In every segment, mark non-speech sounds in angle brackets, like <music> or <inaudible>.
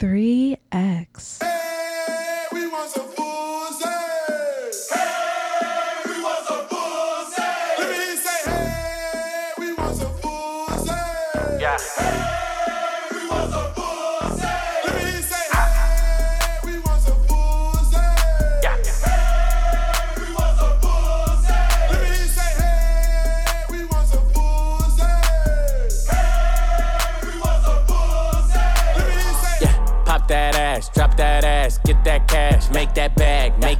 3X.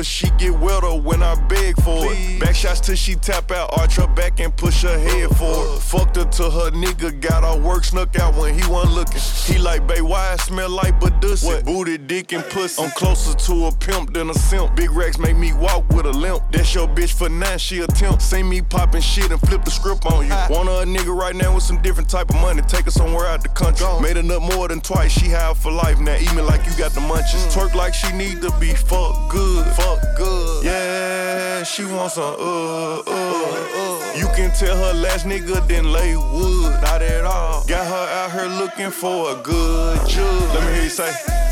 But she get wetter when I beg for it. Back shots till she tap out, arch her back and push her head forward. Fucked her till her nigga got her work snuck out when he wasn't looking. He like, babe, why I smell like Badussy? Booty, dick, and pussy. I'm closer to a pimp than a simp. Big racks make me walk with a limp. That's your bitch for nine, she a temp. See me popping shit and flip the script on you. Want her a nigga right now with some different type of money. Take her somewhere out the country. Made enough more than twice. She high for life now. Eat me like you got the munchies. Twerk like she need to be fuck good. Fuck good. Yeah, she wants some uh uh uh. You can tell her last nigga didn't lay wood. Not at all. Got her out here looking for a good judge. Let me hear you say.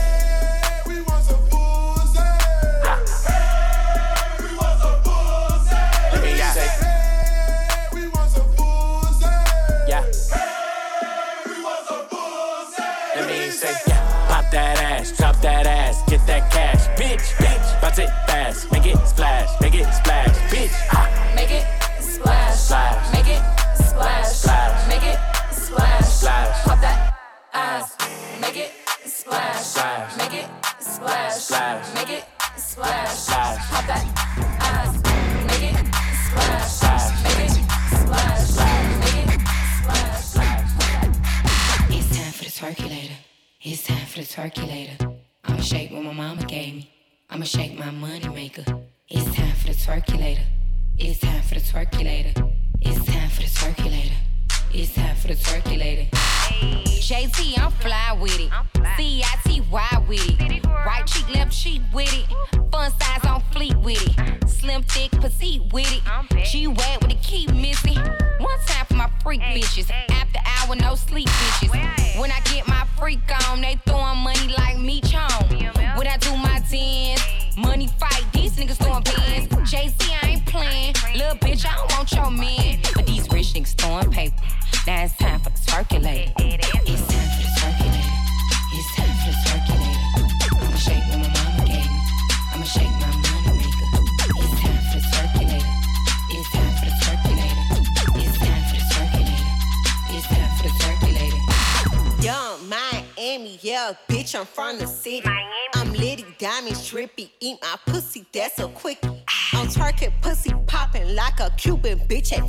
Bitch at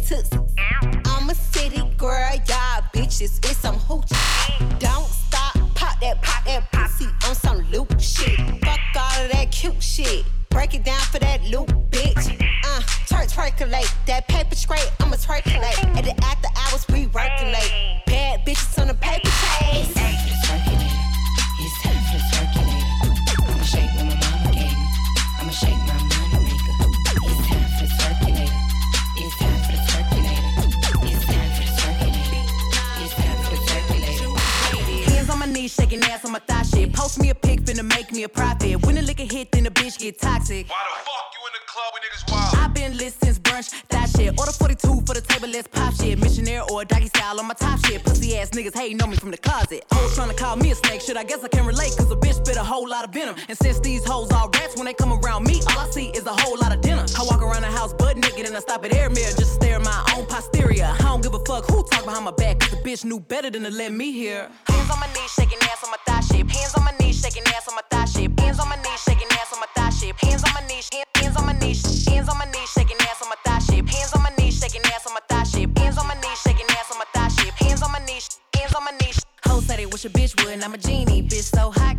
profit. When the liquor hit, then the bitch get toxic. Why the fuck you in the club with niggas wild? I've been lit since brunch, that shit. Order 42 for the table, let's pop shit. Missionaire or doggy style on my top shit. Pussy ass niggas hating on me from the closet. Hoes trying to call me a snake, shit. I guess I can relate, cause a bitch spit a whole lot of venom. And since these hoes all rats, when they come around me, all I see is a whole lot of dinner. I walk around the house butt naked and I stop at air mirror just to stare at my own posterior. I don't give a fuck who talk behind my back, bitch knew better than to let me hear. Hands on my knees, shaking ass on my thigh shape. Hands on my knees, shaking ass on my thigh shape. Hands on my knees, shaking ass on my thigh shape. Hands on my knees, hands on my knees, hands on my knees, shaking ass on my thigh shape. Hands on my knees, shaking ass on my thigh shape. Hands on my knees, shaking ass on my thigh shape. Hands on my knees, hands on my knees. Hoes say they wish a bitch would, and I'm a genie. Bitch so hot,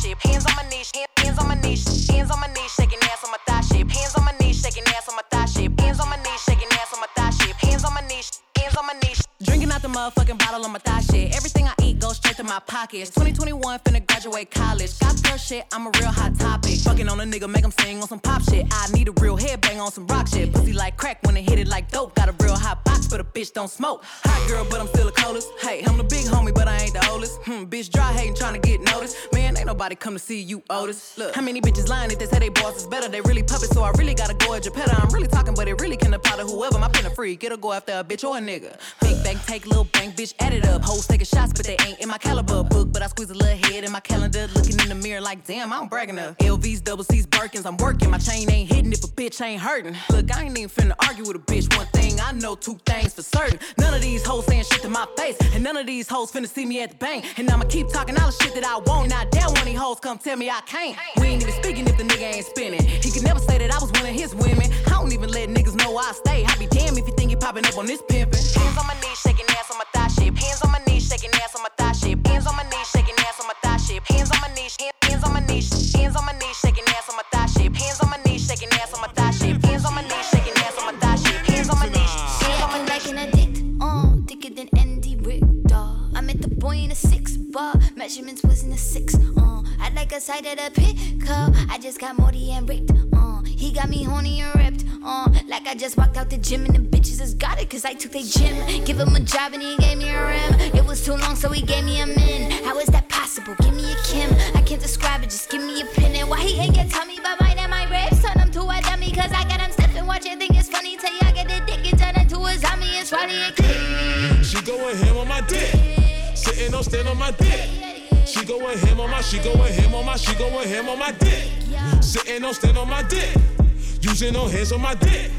shape. Hands on my knees, hands on my knees, hands on my knees, shaking ass on my thigh shape. Hands on my knees, shaking ass on my thigh shape. Hands on my knees, shaking ass on my thigh shape. Hands on my knees, hands on my knees. Drinking out the motherfucking bottle on my thigh shit. Everything I eat goes straight to my pockets. 2021, finna graduate college. Got girl shit, I'm a real hot topic. Fucking on a nigga, make him sing on some pop shit. I need a real headbang on some rock shit. Pussy like crack when it hit it like dope. Got a real hot box, but a bitch don't smoke. Hot girl, but I'm still the coldest. Hey, I'm the big homie, but I ain't the oldest. Hmm, bitch dry hating, trying to get noticed. Man, ain't nobody come to see you, Otis. Look, how many bitches lying if they say they boss is better? They really puppets, so I really gotta go at Geppetto. I'm really talking, but it really can apply to whoever. My pen a freak, it'll go after a bitch or a nigga. Big bank, take little bank, bitch, add it up. Hoes taking shots, but they ain't in my caliber book. But I squeeze a little head in my calendar, looking in the mirror like, damn, I'm bragging brag enough. LVs, double C's, Birkins, I'm working. My chain ain't hitting if a bitch ain't hurting. Look, I ain't even finna argue with a bitch. One thing I know, two things for certain. None of these hoes saying shit to my face, and none of these hoes finna see me at the bank. And I'ma keep talking all the shit that I want. I dare one of these hoes come tell me I can't. We ain't even speaking if the nigga ain't spinning. He could never say that I was one of his women. I don't even let niggas know I stay. I be damn if you think you popping up on this pimpin'. Hands on my knees, shaking ass on my thigh shape. Hands on my knees, shaking ass on my on my knees, shaking ass on my thigh shape. Hands on my knees, hand- hands on my knees, hands on my knees, shaking ass on my thigh shape. Hands on my knees, shaking ass on my thigh shape. Hands on my knees, shaking ass on my thigh shape. Hands on my knees, hands on my knees. like an addict, uh, thicker than Andy Richter. I met the boy in a six bar, measurements was in a six, uh. I like a side of the pickup, I just got Morty and Rick, uh. He got me horny and ripped, uh. Like I just walked out the gym and the bitches just got it, cause I took their gym. Give him a job and he gave me a rim. It was too long, so he gave me a min. How is that possible? Give me a Kim. I can't describe it, just give me a pin. And why he ain't get me about mine and my ribs? Turn him to a dummy, cause I got him and watch it, think it's funny. Till y'all get the dick and turn into a zombie, it's funny and click. She going ham on my dick. Sitting on stand on my dick. She going ham on my, she going ham on my, she going ham on my dick. Sitting on stand on my dick. Using no hands on my dick.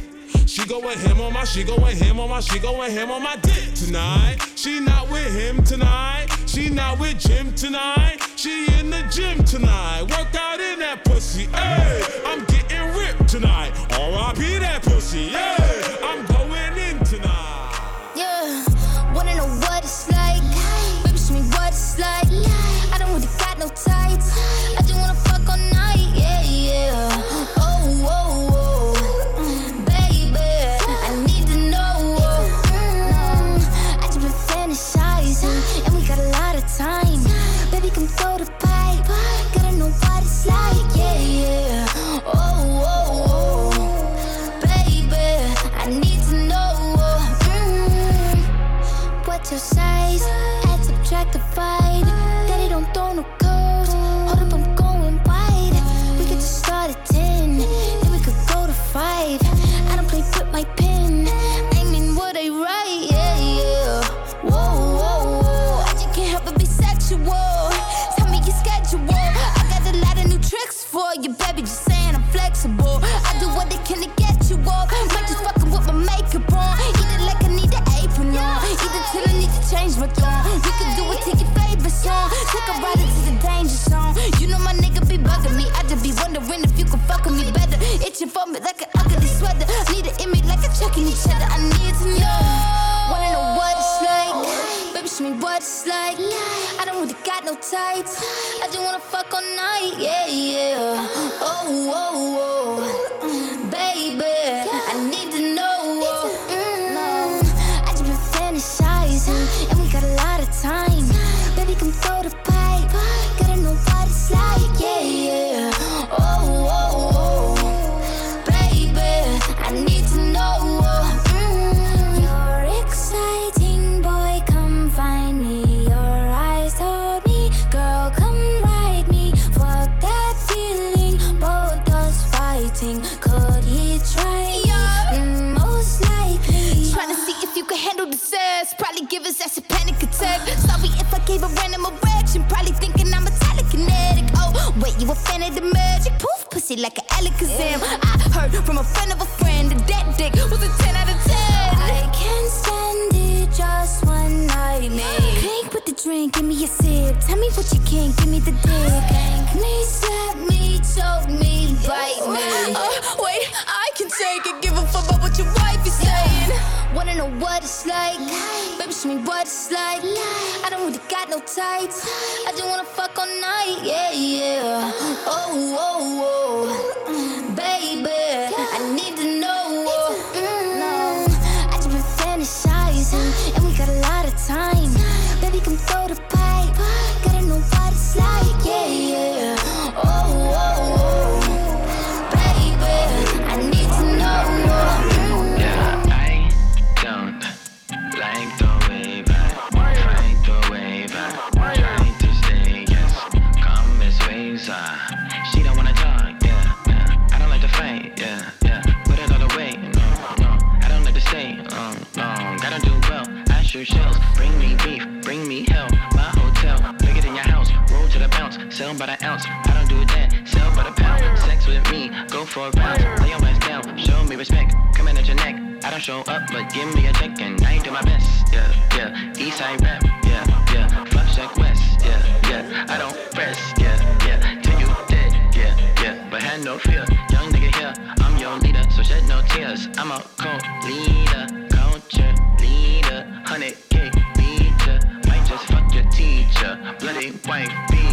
She going him on my, she going him on my, she going him on my dick tonight. She not with him tonight. She not with Jim tonight. She in the gym tonight. Work out in that pussy. Hey, I'm getting ripped tonight. R.I.P. that pussy. Hey, I'm going in tonight. Yeah, wanna know what it's like? Baby, show me what it's like. I don't really got no tights. I just wanna fuck all night. I just wanna fuck all night, yeah. Don't show up, but give me a check and I do my best. Yeah, yeah. East side rap. Yeah, yeah. Fuck check west. Yeah, yeah. I don't press. Yeah, yeah. Till you dead. Yeah, yeah. But had no fear. Young nigga here. I'm your leader, so shed no tears. I'm a cult leader, culture leader, hundred K leader. Might just fuck your teacher, bloody wife beater.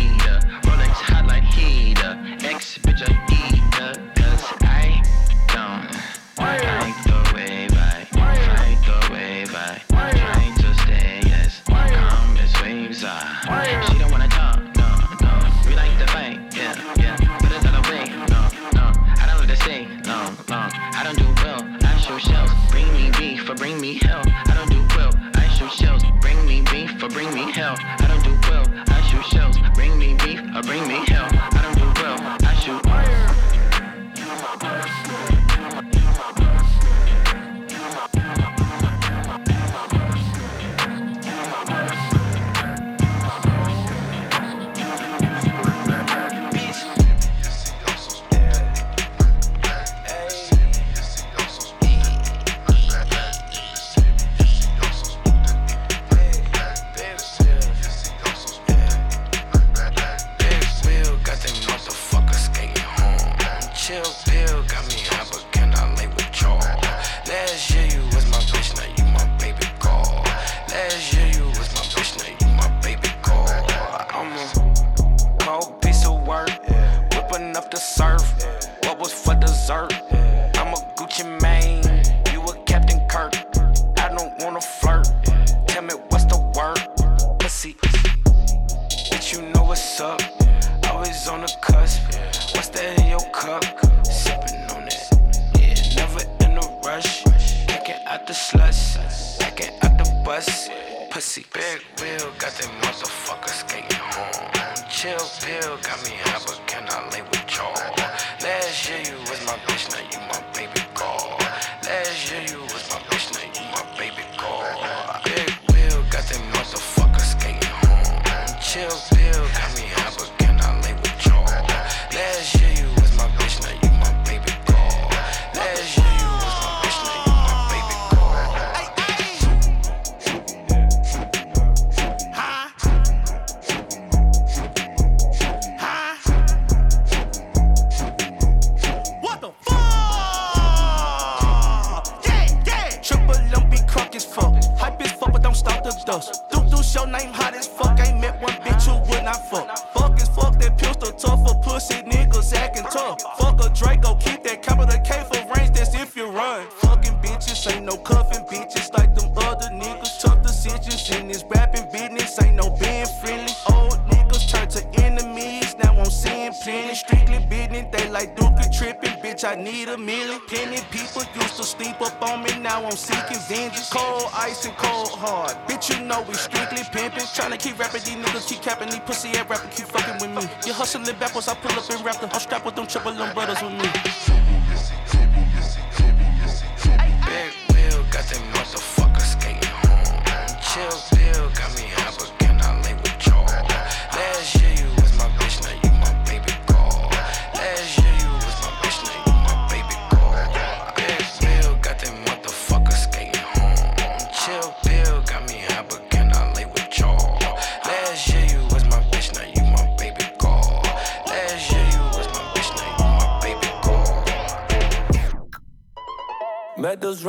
Beppo up.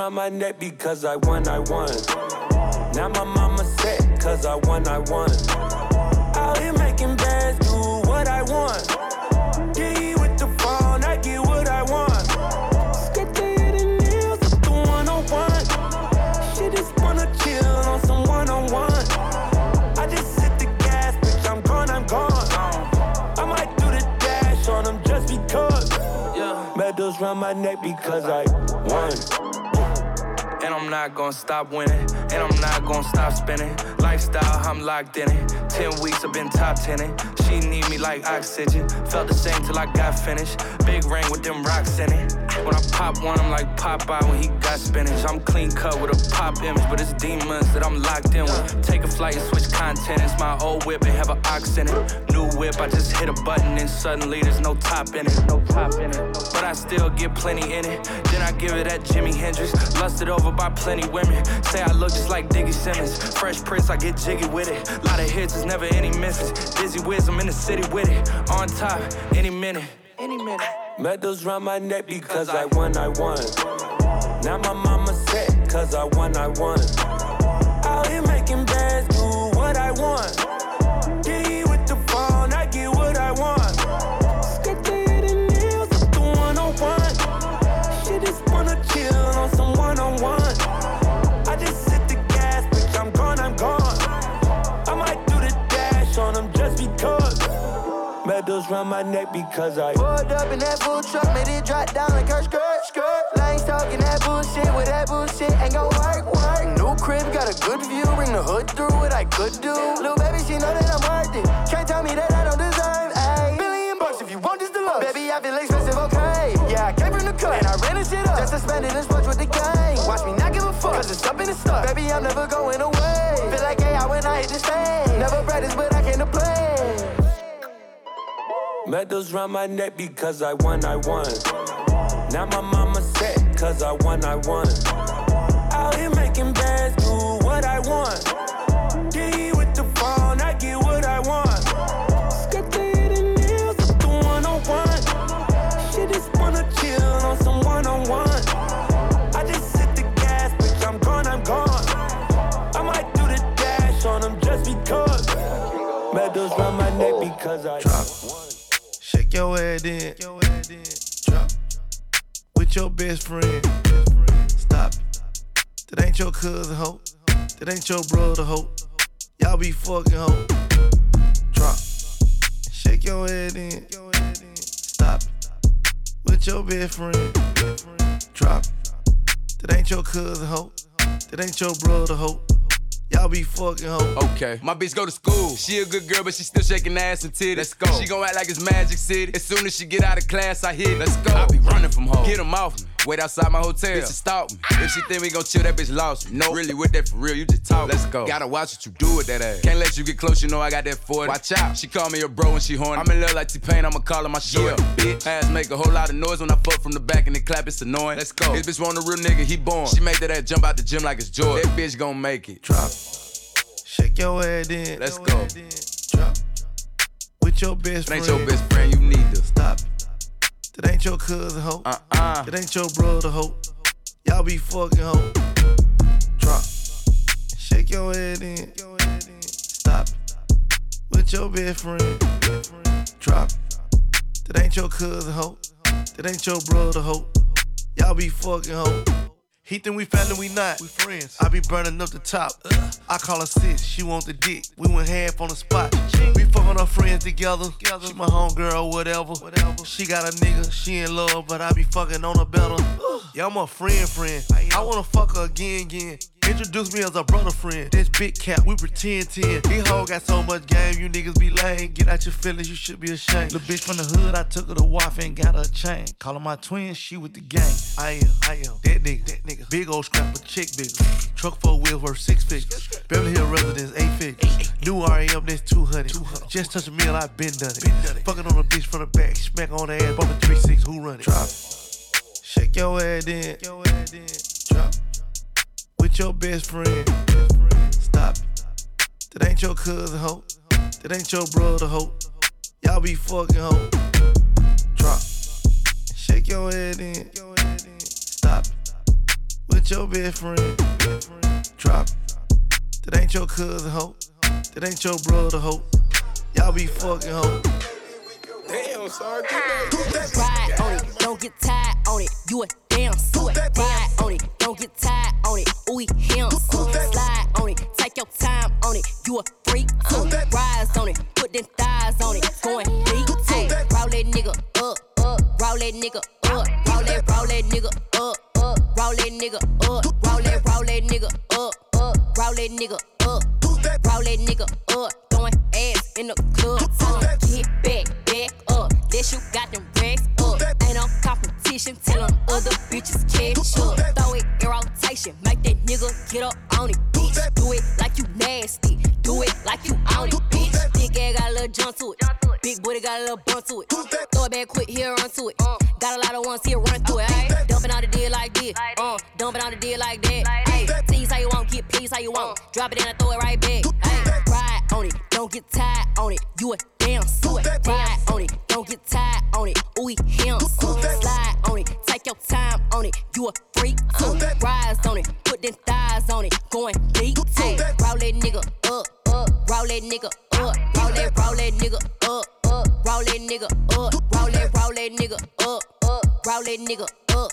Medals round my neck because I won, I won. Now my mama set cause I won, I won. Out here making bands, do what I want. D with the phone, I get what I want. Skip the hidden nails up the 101. She just wanna chill on some one on one. I just hit the gas, bitch, I'm gone, I'm gone. I might do the dash on them just because. Yeah. Medals round my neck because I won. Not gonna stop winning. And I'm not gonna stop spinning. Lifestyle, I'm locked in it. Ten weeks, I've been top tenning. She need me like oxygen. Felt the same till I got finished. Big ring with them rocks in it. When I pop one, I'm like Popeye when he got spinach. I'm clean cut with a pop image, but it's demons that I'm locked in with. Take a flight and switch content. It's my old whip and have an ox in it. New whip, I just hit a button and suddenly there's no top in it. No top in it. But I still get plenty in it. Then I give it at Jimi Hendrix. Lusted over by plenty women. Say I look just like Diggy Simmons. Fresh Prince, I get jiggy with it. Lot of hits, there's never any misses. Dizzy Wiz, I'm in the city with it. On top, any minute. Any minute. Medals round my neck because I won, I won. Now my mama set cause I won, I won. Medals round my neck because I Pulled up in that full truck, made it drop down like her skirt, skirt. Lanes talking that bullshit with that bullshit ain't gon' work, work. New crib, got a good view, bring the hood through what I could do. Little baby, she know that I'm worth it. Can't tell me that I don't deserve, ayy. Billion bucks if you want this deluxe. Baby, I feel expensive, okay. Yeah, I came from the cut, and I ran this shit up. Just to spend it and splurge with the gang. Watch me not give a fuck, cause it's up in the stuff. Baby, I'm never going away. Feel like AI when I hit the stage. Never practice, but I came to play. Medals round my neck because I won, I won. Now my mama set cause I won, I won. Out here making bands, do what I want. D with the phone, I get what I want. Skip the hidden nails up the 101. She just wanna chill on some one on one. I just hit the gas, bitch, I'm gone, I'm gone. I might do the dash on them just because. Medals round my neck oh. because I Drop. Your head in. Drop. With your best friend. Stop. it. That ain't your cousin, ho. That ain't your brother, ho. Y'all be fucking, ho. Drop. Shake your head in. Stop. it. With your best friend. Drop. It. That ain't your cousin, ho. That ain't your brother, ho. Y'all be fucking, ho. Okay. My bitch go to school. She a good girl, but she still shaking ass and titties. Let's go. She gon' act like it's Magic City. As soon as she get out of class, I hit. it. Let's go. I be running from home. Get them off me. Wait outside my hotel. Bitch, stalk me. If she think we gon' chill, that bitch lost me. No, really with that for real. You just talk. Let's go. Gotta watch what you do with that ass. Can't let you get close. You know I got that 40. Watch out. She call me a bro when she horny. I'm in love like T-Pain. I'ma call her my short. Bitch. Ass make a whole lot of noise when I fuck from the back and they clap. It's annoying. Let's go. This bitch want a real nigga. He born. She make that ass jump out the gym like it's joy. That bitch gon' make it. Drop. Shake your head in. Let's go. Drop. With your best That friend. ain't your best friend. You need to Stop. That ain't your cousin, ho. Uh-uh. That ain't your brother, ho. Y'all be fucking, ho. Drop. Shake your head in. Stop. With your best friend. Drop. That ain't your cousin, ho. That ain't your brother, ho. Y'all be fucking, ho. He think we family, we not. We friends. I be burning up the top. I call her sis, she want the dick. We went half on the spot. We fucking our friends together. She my homegirl, whatever. Whatever. She got a nigga, she in love, but I be fucking on her better. Yeah, I'm a friend, friend. I wanna fuck her again, again. Introduce me as a brother friend. This big cap, we pretend 10. These hoes got so much game, you niggas be lame. Get out your feelings, you should be ashamed. Little bitch from the hood, I took her to wife and got her a chain. Call her my twin, she with the gang. I am, I am. That nigga, that nigga. Big old scrapper, chick bigger. Truck four wheels worth six figures. Beverly Hill residence, eight figures. New RAM, that's 200. Just touch a meal, I been done it. been Fucking on a bitch from the back, smack on the ass, bumpin' 3-6, who run it? Drop. it. Shake your head in. Drop. With your best friend. Stop. it. That ain't your cousin, ho. That ain't your brother, ho. Y'all be fucking, ho. Drop. Shake your head in. Stop. it. with your best friend. Drop it. That ain't your cousin, hoe. That ain't your brother, hoe. Y'all be fucking hoe. Damn, sorry. Ride on it, don't get tired on it. You a damn suit. Ride on it, don't get tired on it. Ooh, him. Slide on it, take your time on it. You a freak too. Rise on it, put them thighs on it. Going deep too. Roll that nigga up, up. Roll that nigga up. Roll that, roll that nigga up, up. Roll that nigga up. Roll that, roll that nigga up, up. Roll that nigga up. Roll that nigga up. Throwing ass in the club. Get back, back up. That you got them competition. Tell 'em other bitches catch up. Throw it in rotation. Make that nigga get up on it, bitch. Do it like you nasty. Do it like you on it, bitch. Big ass got a little jump to it. Big booty got a little bump to it. Throw it back quick, here run to it. Got a lot of ones here run through it. Ay. Dumping out the deal like this. Uh, dumping out the deal like that. Ay. Tease how you want, get please how you want. Drop it in and throw it right back. Ay. Ride on it, don't get tired on it. You a damn suit. Ride on it, don't get tired on it. Ooh, him. Slide on it, take your time on it. You a freak too. Rise on it, put them thighs on it. Going deep too. Roll that nigga up, up. Roll that nigga up. Roll that, roll that nigga up, up. Roll that nigga up. Roll that, roll that nigga up, up. Roll that nigga up.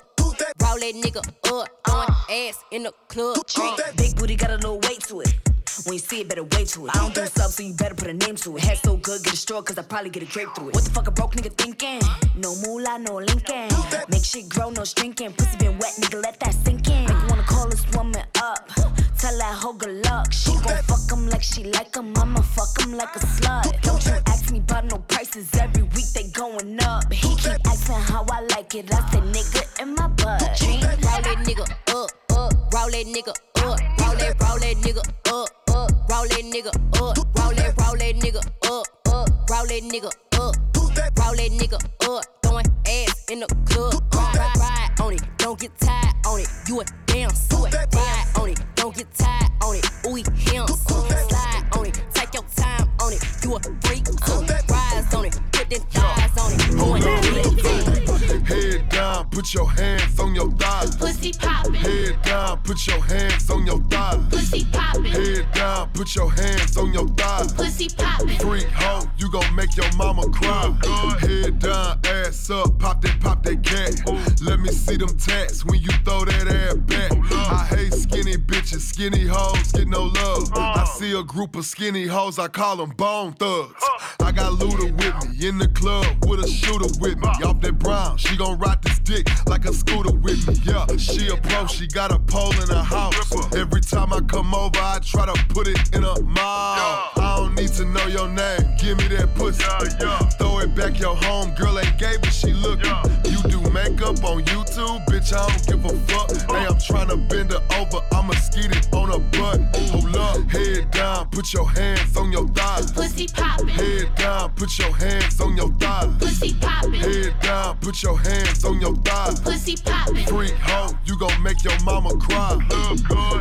Roll that nigga up. Throwing ass in the club. Uh. Big booty got a little weight to it. When you see it, better wait to it. I don't do sub, so you better put a name to it. Head so good, get a straw, cause I probably get a drape through it. What the fuck a broke nigga thinking? No moolah, no Lincoln. Make shit grow, no shrinking. Pussy been wet, nigga, let that sink in. You wanna call this woman up. Tell that hoe good luck. She gon' fuck him like she like him. I'ma fuck him like a slut. Don't you ask me about no prices. Every week they going up. He keep asking how I like it. I say nigga in my butt. Roll that nigga up, up. Roll that nigga up. Roll that, roll that nigga up. Roll that nigga up. Roll that, roll that nigga up, up. Roll that nigga up. Roll that nigga up. Throwing ass in the club. Ride, ride on it, don't get tired on it. You a damn suit. Ride on it, don't get tired on it. Ooh, him. Slide on it, take your time on it. You a freak. Rise on it, put them thighs on it. Going deep. Head down, put your hands on your thighs. Pussy poppin'. Head down, put your hands on your thighs. Pussy poppin'. Head down, put your hands on your thighs. Pussy poppin'. Freak hoe, you gon' make your mama cry. Head down, ass up, pop that, pop that cat. Let me see them tats when you throw that ass back. I hate skinny bitches, skinny hoes get no love. I see a group of skinny hoes, I call them bone thugs. I got Luda with me in the club with a shooter with me. Off that brown, she gon' ride this dick like a scooter with me. Yeah, she a pro, she got a pole in her house. Every time I come over, I try to put it in her mouth. I don't need to know your name, give me that pussy. Throw it back your home, girl ain't gay, but she looking. You do makeup on YouTube, bitch, I don't give a fuck. Hey, I'm tryna bend her over, I'ma skeet it on her butt. Hold up, head down, put your hands on your thighs. Pussy poppin'. Head down, put your hands on your thighs. Pussy poppin'. Head down, put your hands on your thighs. Pussy poppin'. Freak hoe, you gon' make your mama cry.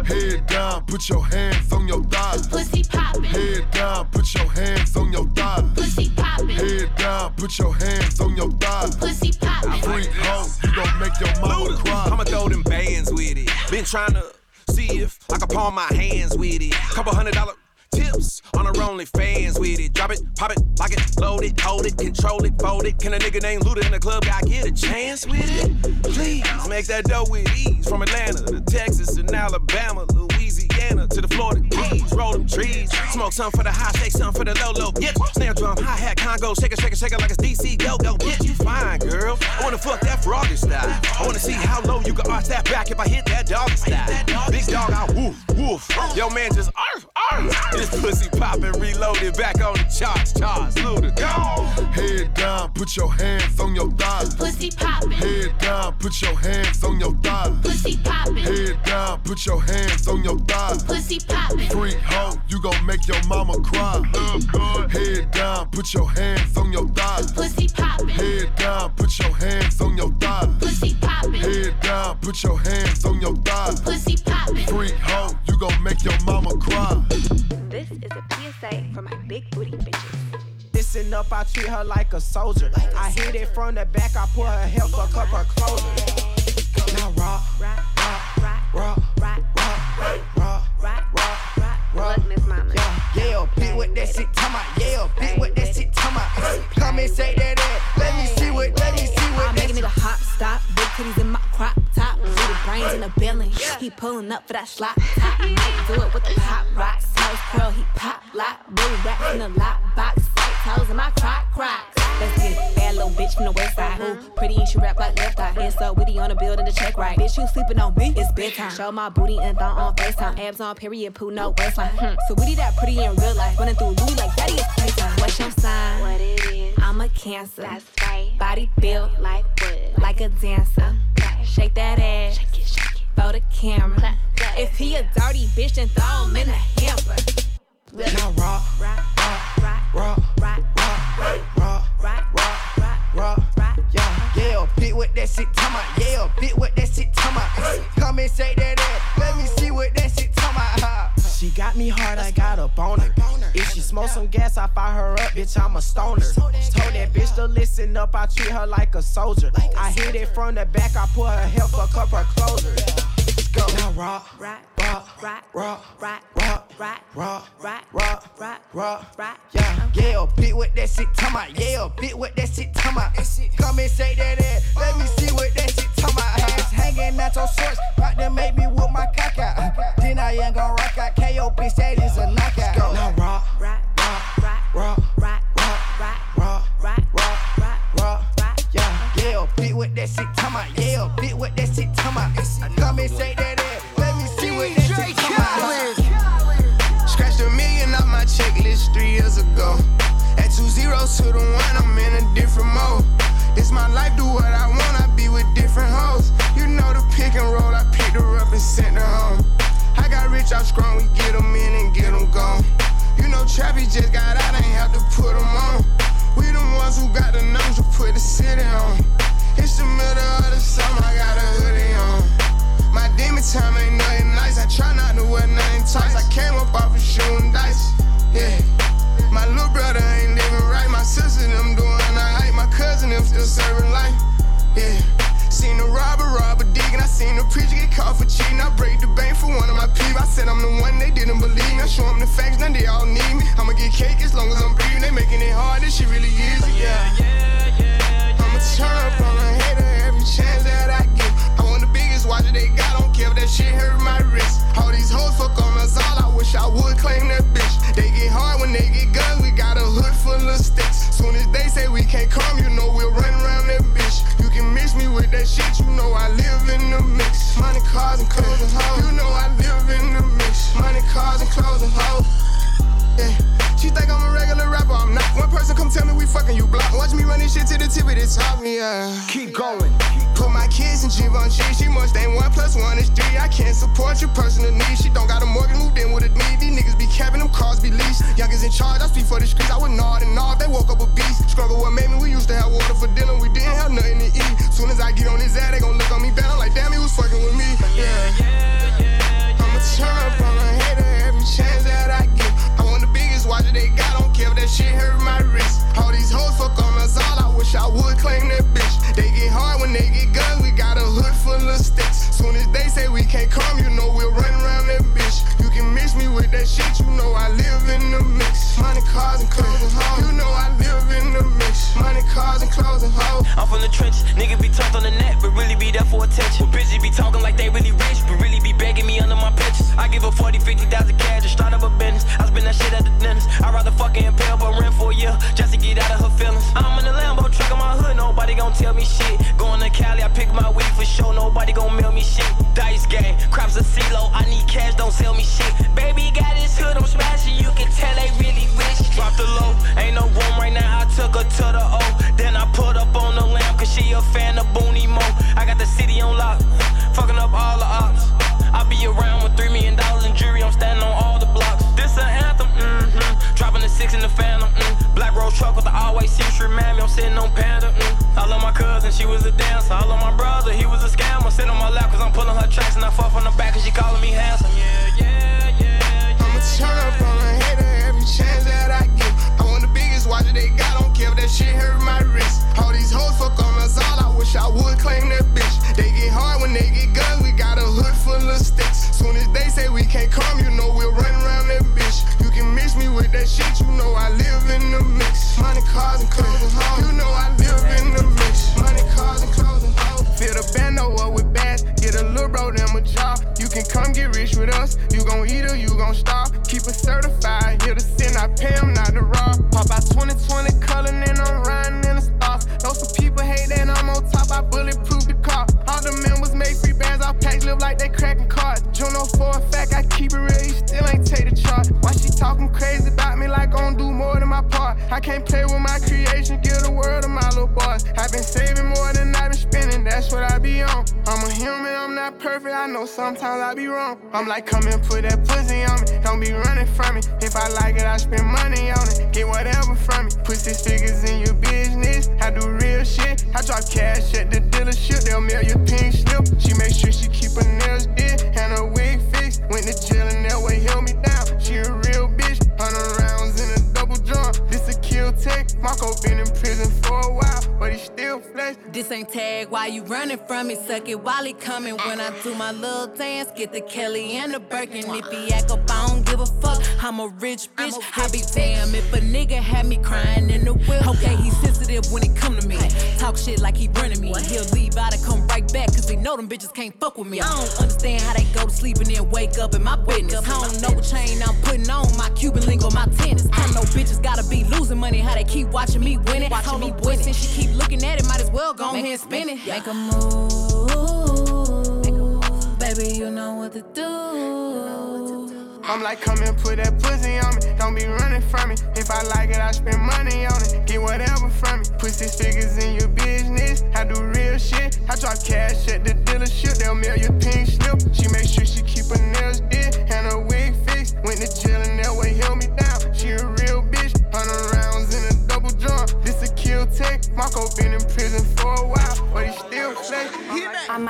Head down, put your hands on your thighs. Pussy poppin'. Head down, put your hands on your thighs. Pussy poppin'. Head down, put your hands on your thighs. Pussy poppin'. Freak hoe, you gon' make your mama cry. I'ma throw them bands with it. Been trying to see if I can palm my hands with it. Couple hundred dollar tips on her only fans with it. Drop it, pop it, lock it, load it, hold it, control it, fold it. Can a nigga named Luda in the club guy get a chance with it? Please make that dough with ease. From Atlanta to Texas and Alabama, Louisiana to the Florida Keys. Roll them trees, smoke some for the high, shake some for the low low. Yeah, snare drum, hi hat, conga, shake it, shake it, shake it like it's DC. Go go, get you fine, girl. I wanna fuck that froggy style. I wanna see how low you can arch that back if I hit that doggy style. Big dog, I woof woof. Yo man just arf arf. This pussy poppin', reloaded back on the charts, charts. Luda, go. Head down, put your hands on your thighs. Pussy poppin'. Head down, put your hands on your thighs. Pussy poppin'. Head down, put your hands on your thighs. Pussy poppin'. Freak hoe, you gon' make your mama cry. Head down, put your hands on your thighs. Pussy poppin'. Head down, put your hands on your thighs. Pussy poppin'. Head down, put your hands on your thighs. Pussy poppin'. Freak hoe, you gon' make your mama cry. This is a PSA for my big booty bitches. Listen up, I treat her like a soldier. I hit it from the back, I put her head, fuck up her clothing. Now rock, rock, rock, rock, rock, rock, rock, rock, Miss Mama. Yeah, yeah, beat with that shit, come out. Yeah, beat with that shit, come out. Come and say that, that. Let me see what, let me see what. I'm making nigga hop, stop, big titties in my crop top, little brains in the belly. Keep pulling up for that slot I Might do it with the pop rock, smoke curl, he pop lock, blue rap in the lock box, white toes in my crock crock. Let's get it. Bad little bitch from the west side. Who pretty and she rap like left eye. And so witty on the building to check right. Bitch, you sleeping on me? It's bedtime. Show my booty and thong on FaceTime. Abs on period, poo no waistline. Hmm. So witty that pretty in real life. Running through Louis like daddy is playtime. What's your sign? What it is? I'm a cancer. That's right. Body built like wood. Like a dancer. Shake that ass. Shake it, shake it. For the camera. Clap, clap. If he a dirty bitch, then throw him in a hamper. Now rock, rock, rock, rock, rock, rock, rock, rock, rock, rock, rock, yeah, yeah, bit with that shit, come on, yeah, bit with that shit, come on. Come and say that, that, let me see what that shit, on. She got me hard, I got a boner. If she smoke some gas, I fire her up, bitch, I'm a stoner. Told that bitch to listen up, I treat her like a soldier. I hit it from the back, I put her hair, fuck up her closer. Go. Now rock, rock, rock, rock, rock, rock, rock, rock, rock, rock, rock, rock, yeah, yeah, bit with that shit, come on, yeah, bit with that shit, come on. Come and say that, that, let me see what that shit, come on. Hands hanging out your shorts, about to make me whip my cock out. Then I ain't gon' rock out, KO bitch, that is a knockout. Now rock, rock, rock, rock, rock, bit with that shit, come on, yeah, bit with that shit, come on. Come and say that, let me see what that shit, come on. Scratched a million off my checklist three years ago. At two zeros to the one, I'm in a different mode. This my life, do what I want, I be with different hoes. You know the pick and roll, I picked her up and sent her home. I got rich off scrum, we get them in and get them gone. You know Trappy just got out, ain't have to put them on. We the ones who got the numbers to put the city on. It's the middle of the summer, I got a hoodie on. My demon time ain't nothing nice. I try not to wear nothing tight. I came up off of shooting dice. Yeah. My little brother ain't living right. My sister them doing alright. My cousin them still serving life. Yeah. Seen the robber rob a dig and I seen the preacher get caught for cheating. I break the bank for one of my people. I said I'm the one they didn't believe me. I show them the facts, now they all need me. I'ma get cake as long as I'm come tell me we fucking you block. Watch me run this shit to the tip of the top, yeah. Keep going. Put my kids in Givenchy. She must ain't one plus one is three. I can't support your personal needs. She don't got a mortgage, moved in with a need. These niggas be capping them cars be leased. Youngers in charge, I speak for the streets. I would nod and nod. They woke up a beast. Struggle what made me. We used to have water for dinner. We didn't have nothing to eat. Soon as I get on his ass, they gon' look on me bad. I'm like, damn, he was fucking with me. Yeah. Yeah, yeah, yeah I'ma turn up on a hater every chance that I get. Biggest watch that they got, don't care if that shit hurt my wrist. All these hoes fuck on us all, I wish I would claim that bitch. They get hard when they get guns, we got a hood full of sticks. Soon as they say we can't come, you know we'll run around that bitch. Can mix me with that shit, you know I live in the mix. Money, cars, and clothes and hoes. You know I live in the mix. Money, cars, and clothes and hoes. I'm from the trenches, nigga be tucked on the net, but really be there for attention. Bitches be talking like they really rich, but really be begging me under my pictures. I give her 40, 50,000 cash and start up a business. I spend that shit at the dentist. I'd rather fucking impale but rent for a year just to get out of her feelings. I'm in the Lambo truck on my hood, nobody gon' tell me shit. Going to Cali, I pick my weed for sure, nobody gon' mail me shit. Dice game, crops a CeeLo, I need cash, don't sell me shit. Baby got his hood, I'm smashing, you can tell they really rich. Drop the low, ain't no room right now, I took her to the O. Then I put up on the lamb, cause she a fan of Booney Mo. I got the city on lock, fucking up all the ops. I be around with three million dollars in jewelry, I'm standing on all the blocks. This an anthem, mm-hmm. Dropping the six in the phantom, mm. Black rose truck with the always seems remind me I'm sitting on Panda, mm. I love my cousin, she was a dancer. I love my brother, he was a scammer. Sit on my lap cause I'm pulling her tracks and I fuck from the back cause she calling me handsome. Shit hurt my wrist. All these hoes fuck on us all, I wish I would claim that bitch. They get hard when they get guns, we got a hood full of sticks. Soon as they say we can't come, you know we'll run around that bitch. You can mix me with that shit, you know I live in the mix. Money, cars, and clothes and hoes. You know I live in the mix. Money, cars, and clothes and hoes. Fill the bando up with bags, get a little bro, them a job. You can come get rich with us. You gon' eat or you gon' starve. Keep it certified, here to sin, I pay him not to rob. Pop out 2020 can't play with my creation, give the world to my little boy. I've been saving more than I've been spending, that's what I be on. I'm a human, I'm not perfect, I know sometimes I be wrong. I'm like, come and put that pussy on me, don't be running from me. If I like it, I spend money on it, get whatever from me. Put these figures in your business, I do real shit. I drop cash at the dealership, they'll mail your pink slip. She make sure she keep her nails did and her wig fixed. Went to jail and that way held me Marco been in prison for a while, This ain't tag, why you running from me? Suck it while he coming. When I do my little dance, get the Kelly and the Birkin. If he act up, I don't give a fuck. I'm a rich bitch. I be damn if a nigga had me crying in the whip. Okay, he sensitive when it come to me. Talk shit like he running me. He'll leave out and come right back, cause he know them bitches can't fuck with me. I don't understand how they go to sleep and then wake up in my business. I don't know what chain I'm putting on, my Cuban link or my tennis. I know bitches gotta be losing money, how they keep watching me win it. Watching me boy, since she keep looking at it, might as well go ahead and spin it. Make a move, baby, you know what to do. I'm like, come and put that pussy on me. Don't be running from me. If I like it, I spend money on it. Get whatever from me. Put six figures in your business. I do real shit. I drop cash at the dealership. They'll mail your pink slip. She make sure she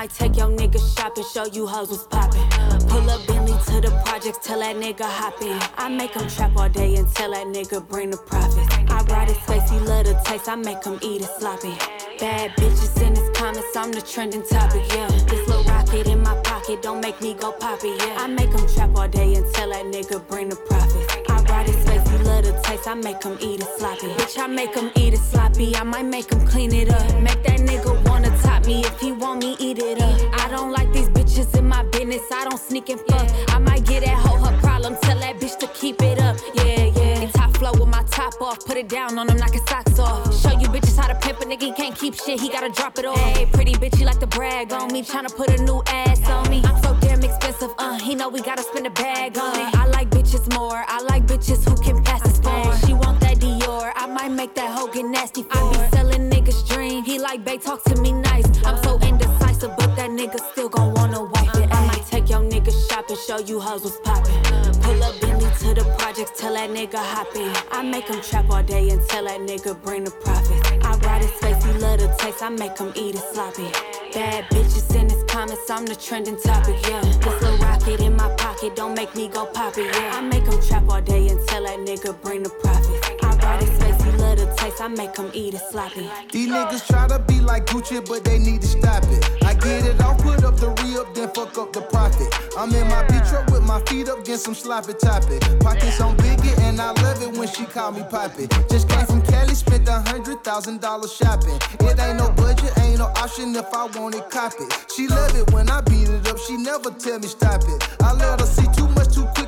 might take your nigga shopping, show you hoes was poppin'. Pull up Bentley to the projects, tell that nigga hop in. I make him trap all day and tell that nigga bring the profits. I ride his face, he love the taste, I make him eat it sloppy. Bad bitches in his comments, I'm the trending topic, yeah. This little rocket in my pocket, don't make me go poppy, yeah. I make him trap all day and tell that nigga bring the profits. I ride his face, he love the taste, I make him eat it sloppy. Bitch, I make him eat it sloppy, I might make him clean it up. Make that nigga wanna top me if he want me, eat it up. I don't like these bitches in my business, I don't sneak and fuck. I might get that hoe her problem, tell that bitch to keep it up. Yeah, yeah. And top flow with my top off, put it down on him, knock his socks off. Show you bitches how to pimp a nigga, he can't keep shit, he gotta drop it off. Hey, pretty bitch, he like to brag on me, tryna put a new ass on me. I'm so damn expensive, uh, he know we gotta spend a bag on it. I like bitches more, I like bitches who can pass the phone. She want that Dior, I might make that hoe get nasty for I be selling niggas dream, he like babe, talk to me nice. Show you hoes was poppin'. Pull up Bentley to the projects, tell that nigga hop in. I make him trap all day and tell that nigga bring the profits. I ride his face, he love the taste, I make him eat it sloppy. Bad bitches in his comments, I'm the trending topic, yeah. This little rocket in my pocket, don't make me go poppy, yeah. I make him trap all day and tell that nigga bring the profits. The taste, I make him eat it sloppy. These niggas try to be like Gucci, but they need to stop it. I get it off, put up the re up, then fuck up the profit. I'm in my beat truck with my feet up, get some sloppy toppy. Pockets on Biggie, and I love it when she call me Poppy. Just came from Cali, spent a hundred thousand dollars shopping. It ain't no budget, ain't no option if I want it, cop it. She love it when I beat it up, she never tell me stop it. I let her see too much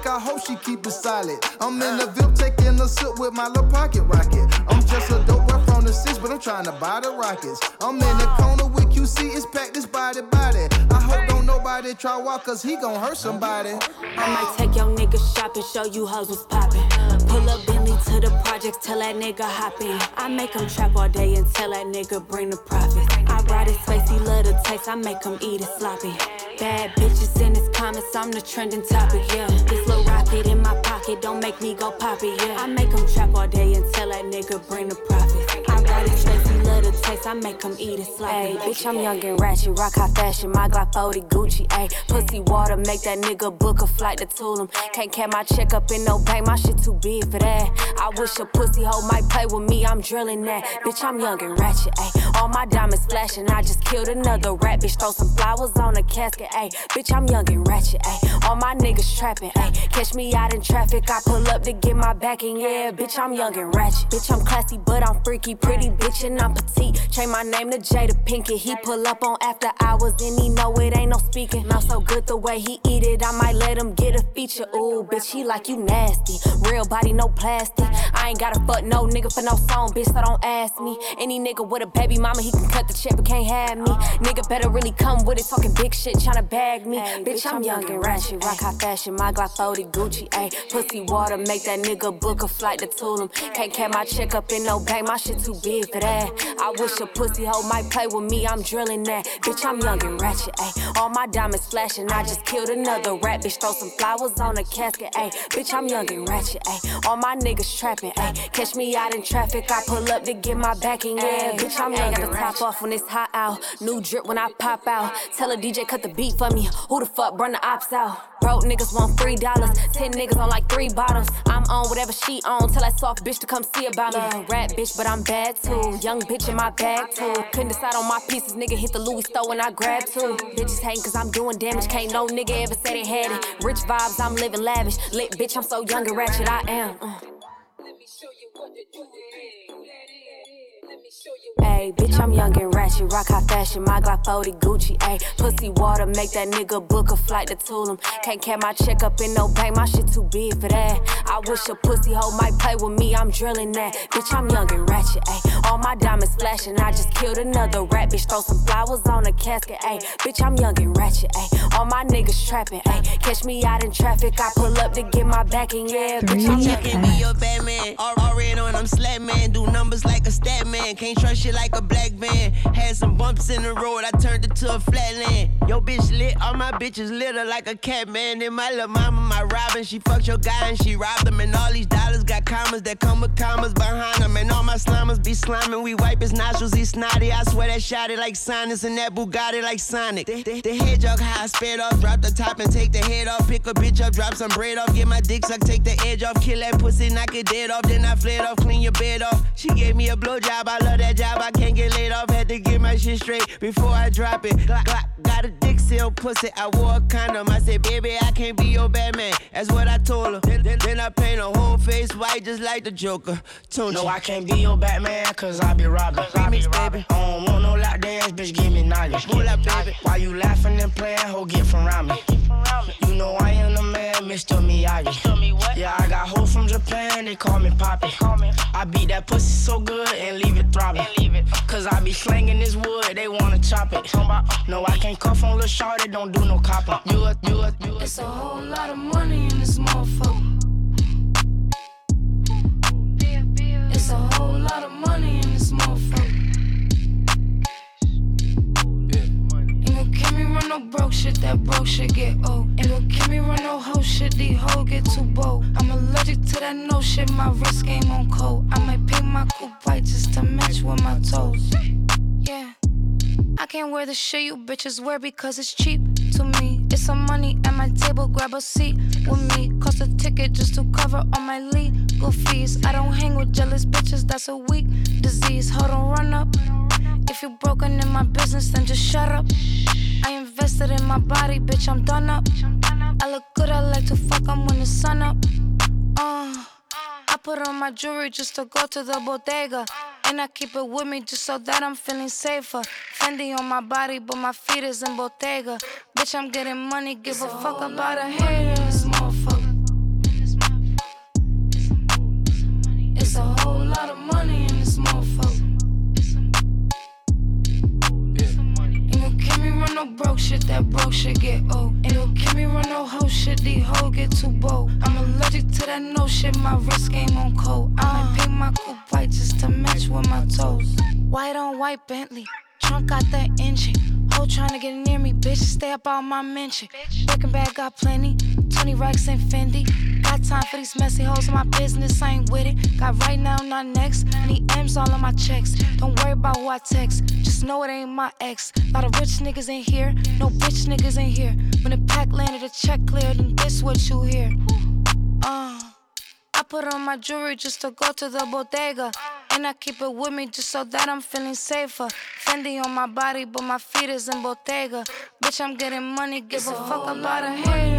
I hope she keep it solid. I'm in the VIP taking a sip with my little pocket rocket. I'm just a dope boy from the six, but I'm trying to buy the rockets. I'm in the corner with QC, it's packed this body body. I hope don't nobody try walk, cause he gon' hurt somebody. I might take your nigga shopping, show you hoes was poppin'. Pull up Bentley to the projects, tell that nigga hop in. I make him trap all day and tell that nigga bring the profits. I ride his face, he love the taste, I make him eat it sloppy. Bad bitches in his comments, I'm the trending topic, yeah. This little rocket in my pocket, don't make me go poppy, yeah. I make him trap all day and tell that nigga bring the profits. I ride his face, he love the taste, I make him eat it sloppy. Ayy, bitch, I'm young and ratchet, rock high fashion, my Glock 40 Gucci, ayy. Pussy water, make that nigga book a flight to Tulum. Can't carry my check up in no bank, my shit too big for that. I wish a pussy hoe might play with me, I'm drilling that. Bitch, I'm young and ratchet, ayy. All my diamonds flashing, I just killed another rat bitch. Throw some flowers on a casket, ayy. Bitch, I'm young and ratchet, ayy. All my niggas trapping, ayy. Catch me out in traffic, I pull up to get my backing, yeah. Bitch, I'm young and ratchet. Bitch, I'm classy, but I'm freaky. Pretty bitch, and I'm petite. Change my name to Jada Pinkett. He pull up on after hours, and he know it ain't no speaking. Mouth so good the way he eat it, I might let him get a feature. Ooh, bitch, he like you nasty. Real body, no plastic. I ain't gotta fuck no nigga for no song, bitch, so don't ask me. Any nigga with a baby mama, he can cut the check, but can't have me. Nigga better really come with it, talking big shit, tryna bag me. Ay, bitch, I'm young and ratchet, rock high fashion, my Glock 40 Gucci, ayy. Pussy water, make that nigga book a flight to Tulum. Can't carry my check up in no bank, my shit too big for that. I wish a pussy hoe might play with me, I'm drilling that. Bitch, I'm young and ratchet, ayy. All my diamonds flashing, I just killed another rat, bitch, throw some flowers on a casket, ayy. Bitch, I'm young and ratchet, ayy. All my niggas trapping, ayy. Catch me out in traffic, I pull up to get my backing, yeah. Bitch, I'm young and top off when it's hot out. New drip when I pop out. Tell a DJ cut the beat for me. Who the fuck burn the ops out? Broke niggas want free dollars. Ten niggas on like three bottles. I'm on whatever she on. Tell that soft bitch to come see about me. Rap bitch, but I'm bad too. Young bitch in my bag too. Couldn't decide on my pieces. Nigga hit the Louis store and I grab two. Bitches hating cause I'm doing damage. Can't no nigga ever say they had it. Rich vibes, I'm living lavish. Lit bitch, I'm so young and ratchet. I am. Uh. Ayy, bitch, I'm young and ratchet. Rock high fashion, my Glock 40 Gucci. Ayy, pussy water, make that nigga book a flight to Tulum. Can't carry my check up in no bank, my shit too big for that. I wish a pussy hoe might play with me, I'm drilling that. Bitch, I'm young and ratchet. Ayy, all my diamonds flashing, I just killed another rat. Bitch, throw some flowers on a casket. Ayy, bitch, I'm young and ratchet. Ayy, all my niggas trapping. Ayy, catch me out in traffic, I pull up to get my backing. Yeah, bitch, I'm young and be your Batman. Already on, I'm slap man. Do numbers like a stat man. Can't trust shit like a black van. Had some bumps in the road, I turned it to a flatland. Yo, bitch lit, all my bitches litter like a cat man. And my little mama, my Robin, she fucked your guy and she robbed him. And all these dollars got commas that come with commas behind them. And all my slammers be sliming, we wipe his nostrils, he snotty. I swear that shot it like sinus and that Bugatti like Sonic. The, the, the hedgehog high, spit off, drop the top and take the head off. Pick a bitch up, drop some bread off, get my dick sucked, take the edge off, kill that pussy, knock it dead off. Then I fled off, clean your bed off. She gave me a blowjob, I love that job, I can't get laid off. Had to get my shit straight before I drop it. Glock, glock, got a dick seal oh, pussy, I wore a condom. I said, baby, I can't be your Batman. That's what I told her. Then, then, then I paint her whole face white just like the Joker. Tunechi. No, I can't be your Batman, cause I be robbing. Remix, baby. I don't want no lap dance, bitch, give me knowledge. Pull up, baby. Why you laughing and playing, ho, get from around me. You know I am the man, Mr. Miyagi. Yeah, I got hoes from Japan, they call me Poppy. Call me. I beat that pussy so good and leave it throbbing. Cause I be slanging this wood, they wanna chop it. No, I can't cuff on Lil Shorty, don't do no copping. You a, you a, you a. It's a whole lot of money in this motherfucker. It's a whole lot of money in this motherfucker. Ain't gon' keep me run no broke shit, that broke shit get old. Ain't gon' keep me run no hoe shit, these hoes get too bold. I'm allergic to that no shit, my wrist game on cold. I might pick my coupe white just to match with my toes. Yeah. I can't wear the shit you bitches wear because it's cheap to me. It's some money at my table, grab a seat with me. Cost a ticket just to cover all my legal fees. I don't hang with jealous bitches, that's a weak disease. Hold on, run up. If you're broken in my business, then just shut up. I invested in my body, bitch, I'm done up. I look good, I like to fuck, I'm when the sun up. Uh, I put on my jewelry just to go to the bodega. And I keep it with me just so that I'm feeling safer. Fendi on my body, but my feet is in Bottega. Bitch, I'm getting money, give a fuck about a hater. Broke shit, that broke shit get old. Ain't gon' keep me run no hoe shit, these hoes get too bold. I'm allergic to that no shit, my wrist game on cold. I might uh. paint my coupe white just to match with my toes. White on white Bentley, trunk got the engine. Hoe tryna get near me, bitch, stay up on my mention. Breaking bag got plenty, 20 racks and Fendi. Got time for these messy hoes in my business, I ain't with it. Got right now, not next. Need M's all on my checks. Don't worry about who I text, just know it ain't my ex. Lot of rich niggas in here, no bitch niggas in here. When the pack landed, the check cleared, and this what you hear. Uh, I put on my jewelry just to go to the bodega. And I keep it with me just so that I'm feeling safer. Fendi on my body, but my feet is in Bottega. Bitch, I'm getting money, give it's a, fuck about a hater.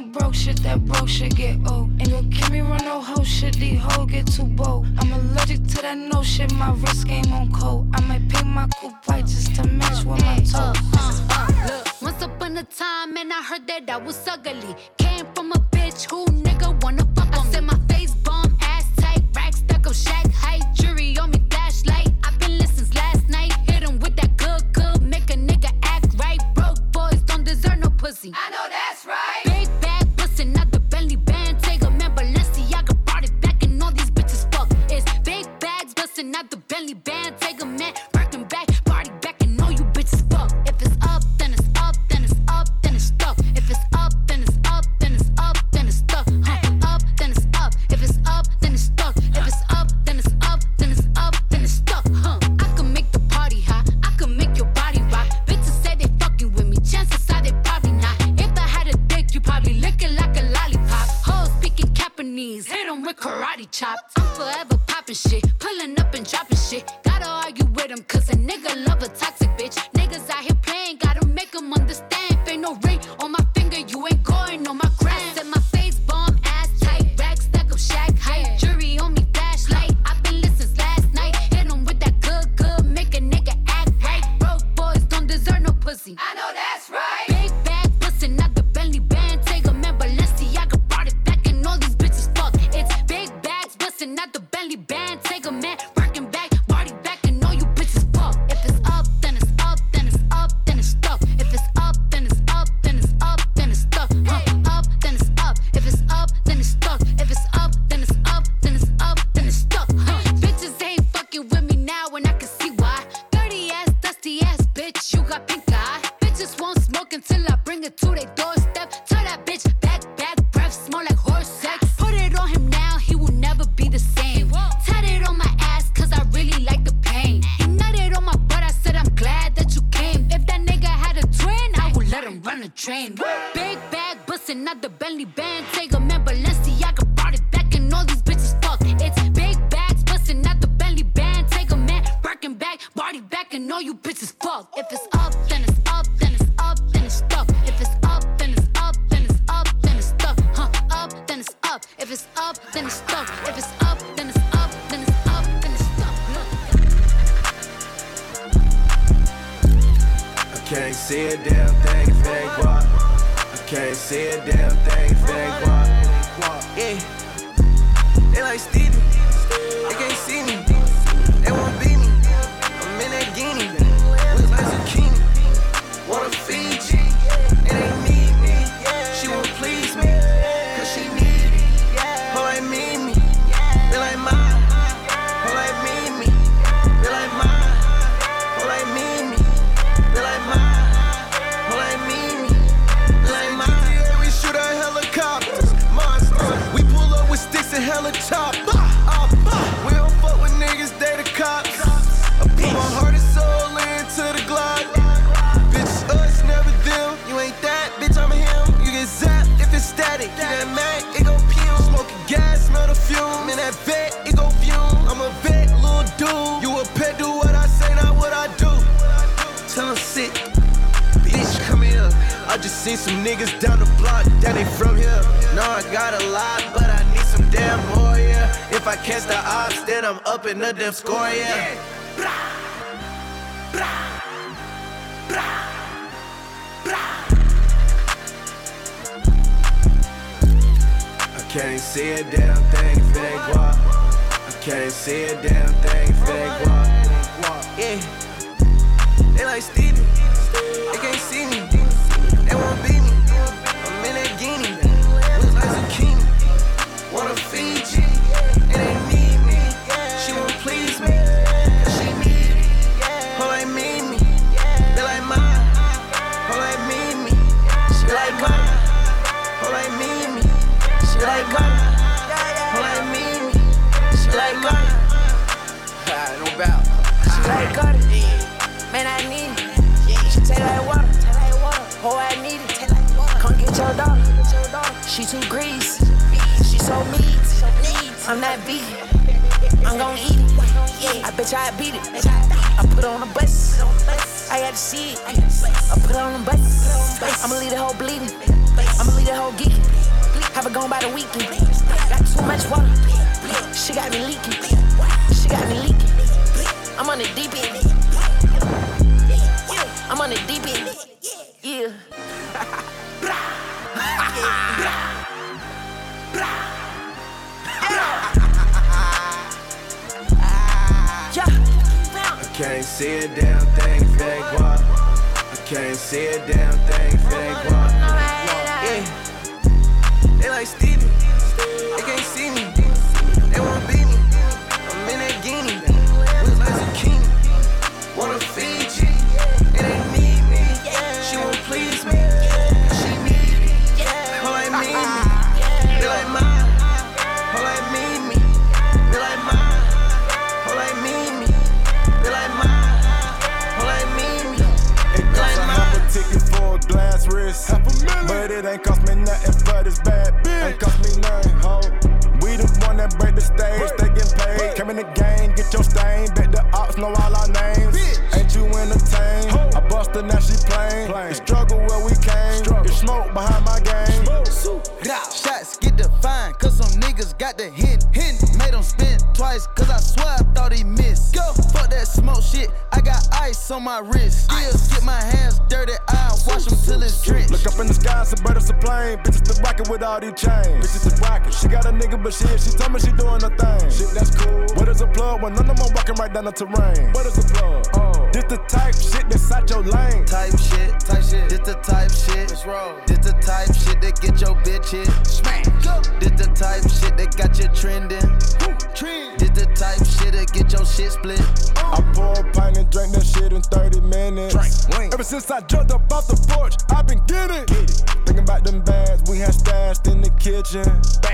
no broke shit, that broke shit get old. Ain't gon' keep me run no hoe shit, these hoes get too bold. I'm allergic to that no shit, my wrist game on cold. I might paint my coupe white just to match with my toes. Uh, uh, Once upon a time, and I heard that I was ugly. Came from a bitch who nigga wanna fuck on. I said my face bomb, ass tight, racks stuck up, shack can't see a damn thing if they guap. I can't see a damn thing if they guap. Yeah, they like Stevie, they can't see me. See some niggas down the block that ain't from here. No, I got a lot, but I need some damn more, yeah. If I catch the ops, then I'm up in the damn score, yeah. Brah. Can't see a damn thing if it ain't guap. I can't see a damn thing if it ain't guap. Yeah, they like Stevie, they can't see me. I'm in a guinea, look like zucchini. Wanna Fiji, and they need me. She please me, cause she me. Like like mine. Like she like mine. Like she like mine. Like she like mine. <laughs> Man. I need. Your. She too greasy. She so meat. I'm not vegan. I'm gon' eat it. I bet you I beat it. I put on a bus. I got to see it. I put on a bus. I'ma leave the whole bleeding. I'ma leave the whole geeking. Have it gone by the weekend. Got too much water. She got me leaking. She got me leaking. I'm on the deep end. I'm on the deep end. Yeah. <laughs> can't see a damn thing if ain't guap. I can't see a damn thing if ain't guap. Yeah. They like Stevie. They can't see me. On my wrist. Still get my hands dirty, I wash them till it's drenched. Look up in the sky, some birds a plane. Bitches the rockin' with all these chains. Bitches the rockin'. She got a nigga, but shit, she told me she doing her thing. Shit, that's cool. What is a plug when none of them walking right down the terrain? What is a plug? Oh, this the type shit that's out your lane. Type shit, type shit. This the type shit. Let's roll. This the type shit that get your bitch hit. Smack. This the type shit that got you trending. Trend. This the type shit that get your shit split. Uh. I pour a pint and drink that shit in 30 minutes. Drink. Ever since I jumped up off the porch, I've been getting Thinking about them bags we had stashed in the kitchen.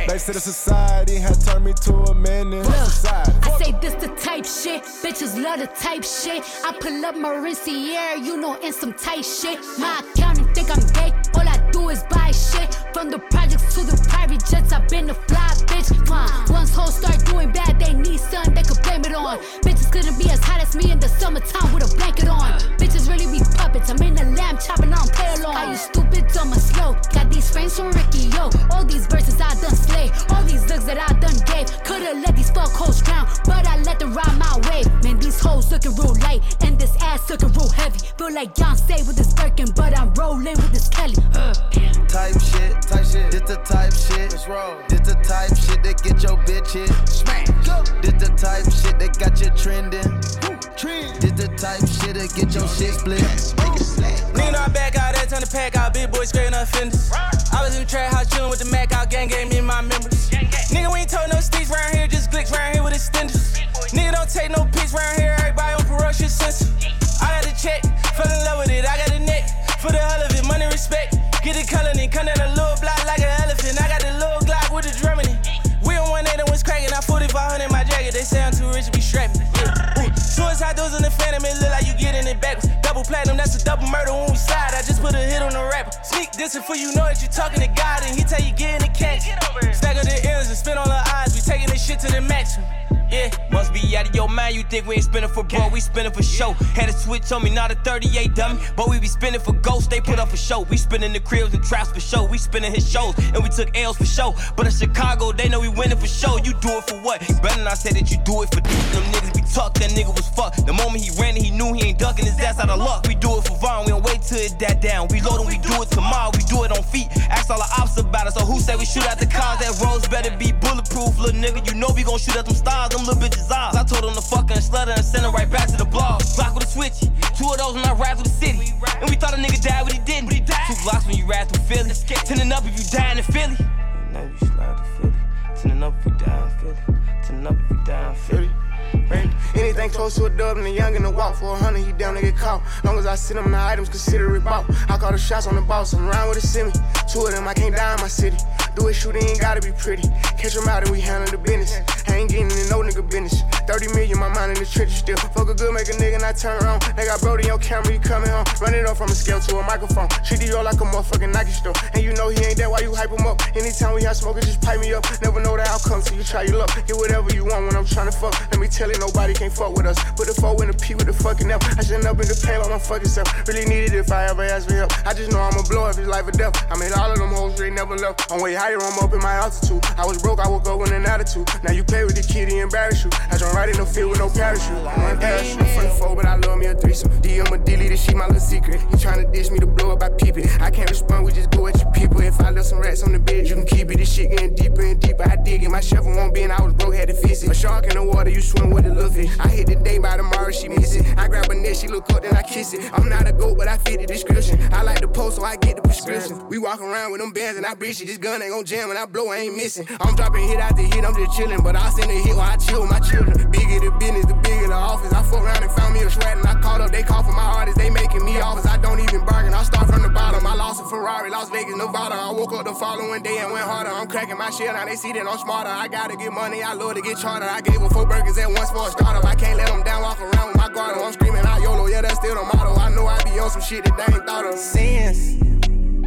They said the society had turned me to a menace. Society. I say this the type shit, bitches love the type shit. I pull up Maurinciere, you know, in some tight shit. My accountant think I'm gay, all I do is buy shit. From the projects to the private jets, I've been a fly bitch. Uh, once hoes start doing bad, they need something they could blame it on. Bitches couldn't be as hot as me in the summertime with a blanket on. Bitches really be puppets, I'm in the lamb chopping on play along. Are you stupid, dumb, or slow? Got these frames from Ricky, yo. All these verses I done slay, all these looks that I done gave. Could've let these fuck hoes drown, but I let them ride my way. Man, these hoes looking real light, and this ass looking real heavy. Feel like Beyonce with this Birkin, but I'm rolling with this Kelly. Uh. Type shit, type shit. This the type shit. Let's. This the type shit that get your bitch hit. Smack. This the type shit that got you trending. Trend. This the type shit that get your shit split. Nigga, know I back out that time to pack out, big boy scraping up fenders. I was in the trap house chillin' with the Mac out, gang gave me my members. Nigga, we ain't told no sticks round here, just glicks round here with extenders. Nigga, don't take no pics round here, everybody on ferocious sense. I got the check, fell in love with it, I got the neck. For the hell of it, money respect. Get the color and come down a little block like an elephant. I got the little Glock with the drum in it. We on one that was cracking, I 4500 in my jacket. They say I'm too rich to be strapping. Yeah. Suicide doors in the phantom, it look like you getting it backwards. Double platinum, that's a double murder when we slide. I just put a hit on the rapper. Sneak this for you know that you talking to God, and he tell you get in the catch. Stack of the ends and spin all the eyes. We taking this shit to the maximum. Yeah, must be out of your mind. You think we ain't spinning for bro, we spinning for show. Had a switch on me, not a 38 dummy. But we be spinning for ghosts, they put up for show. We spinning the cribs and traps for show. We spinning his shows, and we took L's for show. But in Chicago, they know we winning for show. You do it for what? Better not say that you do it for this. Them niggas be talk, that nigga was fucked. The moment he ran it, he knew he ain't ducking his ass out of luck. We do it for Vaughn, we don't wait till it that down. We load and we do it tomorrow, we do it on feet. Ask all the ops about it, so who say we shoot at the cars? That rose better be bulletproof, little nigga. You know we gon' shoot at them stars, them little bitches eyes. I told them to fuck and slutter and send her right back to the blog. Block with a switch, two of those when I ride through the city. And we thought a nigga died, but he didn't. Two blocks when you ride through Philly. Tending up if you die in Philly. Now you slide to Philly. Tending up if you die in Philly. Tending up if you die in Philly. Anything close to a dub and the young and the walk for a hundred, he down to get caught. Long as I send him the items, consider it bought. I call the shots on the boss, I'm around with a semi. Two of them, I can't die in my city. Do it, shoot, it ain't gotta be pretty. Catch them out and we handle the business. I ain't getting in no nigga business. 30 million, my mind in the trenches still. Fuck a good, make a nigga not turn around. They got Brody on camera, he coming home. Run it off from a scale to a microphone. Treat the yo like a motherfucking Nike store. And you know he ain't that, why you hype him up? Anytime we have smoking, just pipe me up. Never know the outcome till you try your luck. Get whatever you want when I'm trying to fuck. Let me tell you, nobody can fuck with us. Put the four in the P with the fucking F. I should up in the pain by my fucking self. Really need it if I ever ask for help. I just know I'ma blow if it's life or death. I made all of them hoes, they never left. I'm way higher, I'm up in my altitude. I was broke, I woke up with an attitude. Now you play with the kitty, embarrass you. I don't ride in no field with no parachute. I'm parachute from the four, but I love me a threesome. DM a delete she my little secret. You tryna dish me to blow up, I peep it. I can't respond, we just go at your people. If I left some rats on the bed, you can keep it. This shit getting deeper and deeper. I dig it. My shovel won't be, and I was broke, had to fix it. A shark in the water, you swim with the little fish. I hit the day by tomorrow, she miss it. I grab a net, she look up, then I kiss it. I'm not a goat, but I fit the description. I like the post, so I get the prescription. We walk around with them bands and I breach it. This gun ain't gon' jam and I blow, I ain't missing. I'm dropping hit after hit, I'm just chillin'. But I send a hit while I chill with my children. Bigger the business, the bigger the office. I fuck around and found me a shred and I called up, they call for my artists, they making me offers. I don't even bargain, I start from the bottom. I lost a Ferrari, Las Vegas, Nevada. I woke up the following day and went harder. I'm cracking my shit, now they see that I'm smarter. I gotta get money, I love to get charter. I gave her four burgers at once for a startup. I can't let them down, walk around with my guard. I'm screaming out YOLO, yeah, that's still the motto. I know I be on some shit that they ain't thought of. Sins,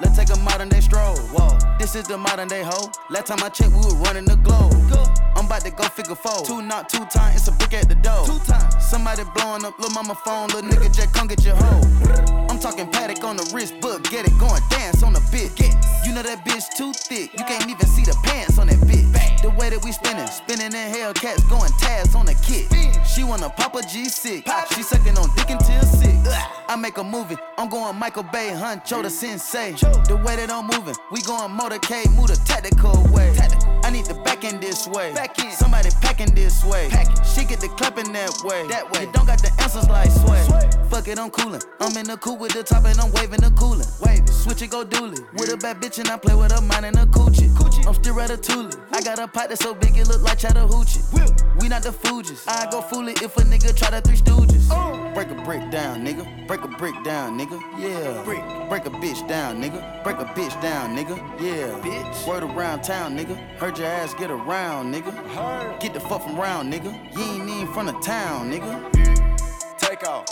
Let's take a modern day stroll. Whoa, this is the modern day hoe. Last time I checked, we were running the globe. I'm about to go figure four. Two not two times, it's a brick at the door. Two times. Somebody blowing up, little mama phone, little nigga Jack, come get your hoe. I'm talking Patek on the wrist, book, get it, going dance on the bit. You know that bitch too thick, you can't even see the pants on that bitch. The way that we spinning, spinning in Hellcats, going Taz on a kick. She wanna pop a G6, she sucking on dick until sick. I make a movie, I'm going Michael Bay, Huncho the sensei. The way that I'm moving, we going motorcade, move the tactical way. I need the back end this way. Somebody packing this way. She get the clapping that way. That way. You don't got the answers like sway. Fuck it, I'm coolin'. I'm in the cool with the top and I'm waving the coolin'. Wave Switch it, go dually. With a bad bitch and I play with her mind and a coochie. I'm still ratatouille. I got a pot that's so big it look like Chattahoochee. We not the Fugees. I go fool it if a nigga try the three stooges. Oh. Break a brick down, nigga. Break a brick down, nigga. Yeah. Break. Break a bitch down, nigga. Break a bitch down, nigga. Yeah. Bitch. Word around town, nigga. Heard your ass get around, nigga. Heard. Get the fuck from round, nigga. You ain't even from the town, nigga. Take off.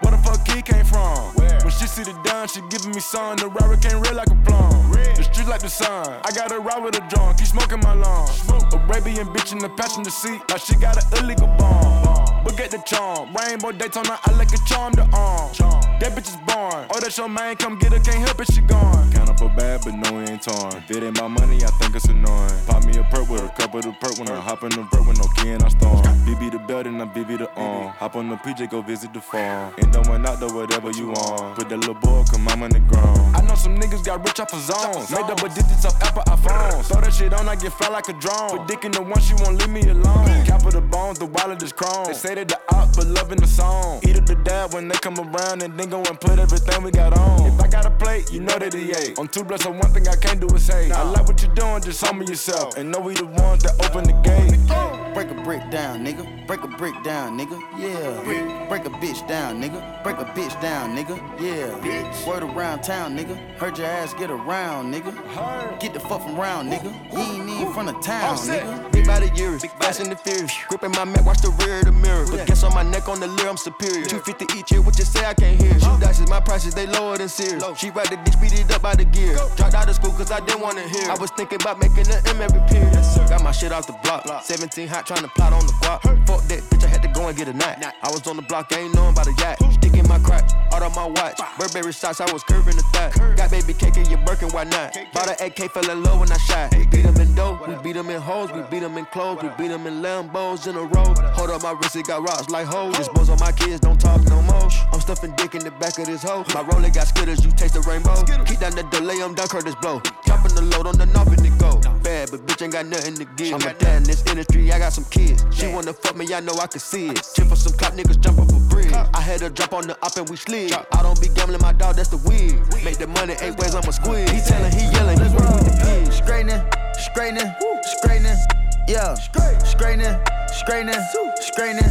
Where the fuck he came from? Where? When she see the dime, she giving me sun. The rapper came red like a plum. Red. The street like the sun. I got her ride with a drunk, keep smoking my lawn. Smoke. Arabian bitch in the passenger seat, like she got an illegal bomb. But get the charm. Rainbow Daytona, I like a charm to arm. Charm. That bitch is born. Oh, that's your man, come get her, can't help it, she gone. Count up for bad, but no, it ain't torn. If it ain't my money, I think it's annoying. Pop me a perk with a cup of the perk when I hop in the vert with no key and I storm. BB the belt and I BB the arm. Hop on the PJ, go visit the farm. Ain't no one out there, whatever you on. Put that little boy, come I'm on the ground. I know some niggas got rich off of zones. Made double digits off Apple iPhones. Throw that shit on, I get fly like a drone. Put dick in the one, she won't leave me alone. Cap of the bones, the wallet is chrome. They say that the op, but loving the song. Eat up the dab when they come around and then go and put everything we got on. If I got a plate, you know that he ate. I'm too blessed, so one thing I can't do is say. I like what you're doing, just humble yourself. And know we the ones that open the gate. Break a brick down, nigga. Break a brick down, nigga. Yeah. Break a bitch down, nigga. Break a bitch down, nigga. Yeah. Bitch. Word around town, nigga. Heard your ass get around, nigga. Get the fuck from round, nigga. You ain't even from the town, nigga. Big body years, fast and the furious. Gripping my Mac, watch the rear of the mirror. But guess on my neck on the leer, I'm superior. 250 each year, what you say I can't hear. Shoot dices, my prices, they lower than Sears. She ride the dick, speed it up by the gear. Dropped out of school cause I didn't wanna hear. I was thinking about making an M every period. Got my shit off the block. 17 hot trying to plot on the guap. Fuck that bitch, I had to go and get a knot. I was on the block, ain't knowing about a yacht. Stick in my crack, out of my watch. Burberry shots, I was curving the thigh. Got baby cake in your Birkin, why not? Bought an AK, fell in love when I shot. We beat them in dough, we beat them in hoes, we beat them in clothes, we beat them in Lambos in a row. Hold up my wrist, it got rocks like hoes. Boys on my kids, don't talk no more. I'm stuffing dick in the back of this hoe. My roller got Skittles, you taste the rainbow. Keep down the delay, I'm done, Curtis blow. Dropping the load on the knob and it go. Bad but bitch ain't got nothing to give. I'm a dad in this industry, I got some kids. She wanna fuck me, I know I can see it. Chip for some cop niggas jump up a bridge. I had her drop on the up and we slid. I don't be gambling my dog, that's the wig. Make the money eight ways, I'm a squid. He tellin', he yelling, let's work with the pigs. Straightening, straightening, straightening, yeah. Straightening, straightening, straightening,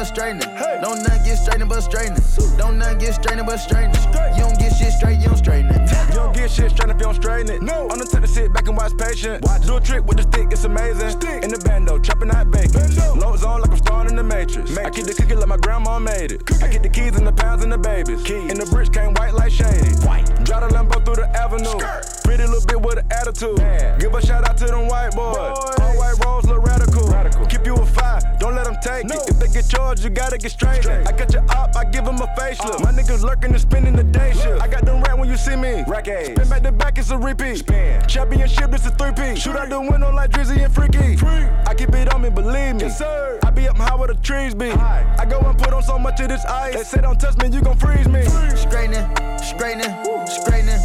Yeah. Don't none get straightening but straightening. Don't none get straightening but straightening. Don't none get straightening but straightening. You don't get shit straight, you don't straighten it. You don't get shit straight if you don't straighten it. No. I'm the type to sit back and watch patient. Watch. Do a trick with the stick, it's amazing. Stick. In the bando, chopping out bacon. Low zone like I'm starting in the matrix. I keep the cookie like my grandma made it. I get the keys and the pounds and the babies. Keys. And the bricks came white like shady. White. Drive the Lambo through the avenue. Skirt. Pretty little bit with an attitude. Man. Give a shout out to them white boys. boys. All white rolls look radical. radical. Keep you a five, don't let them take no. it. If they get charged, you gotta get straight. straight. I got your up, I give them a facelift. Uh. My niggas lurking and spending the day shift. I got them rat when you see me. Rack Spin back to back, it's a repeat. Spin. Championship, it's a three-piece. Shoot out the window like Drizzy and Freaky. Free. I keep it on me, believe me. Yes, sir. I be up high where the trees be. High. I go and put on so much of this ice. They say don't touch me, you gon' freeze me. Straightening, straightening, straightening.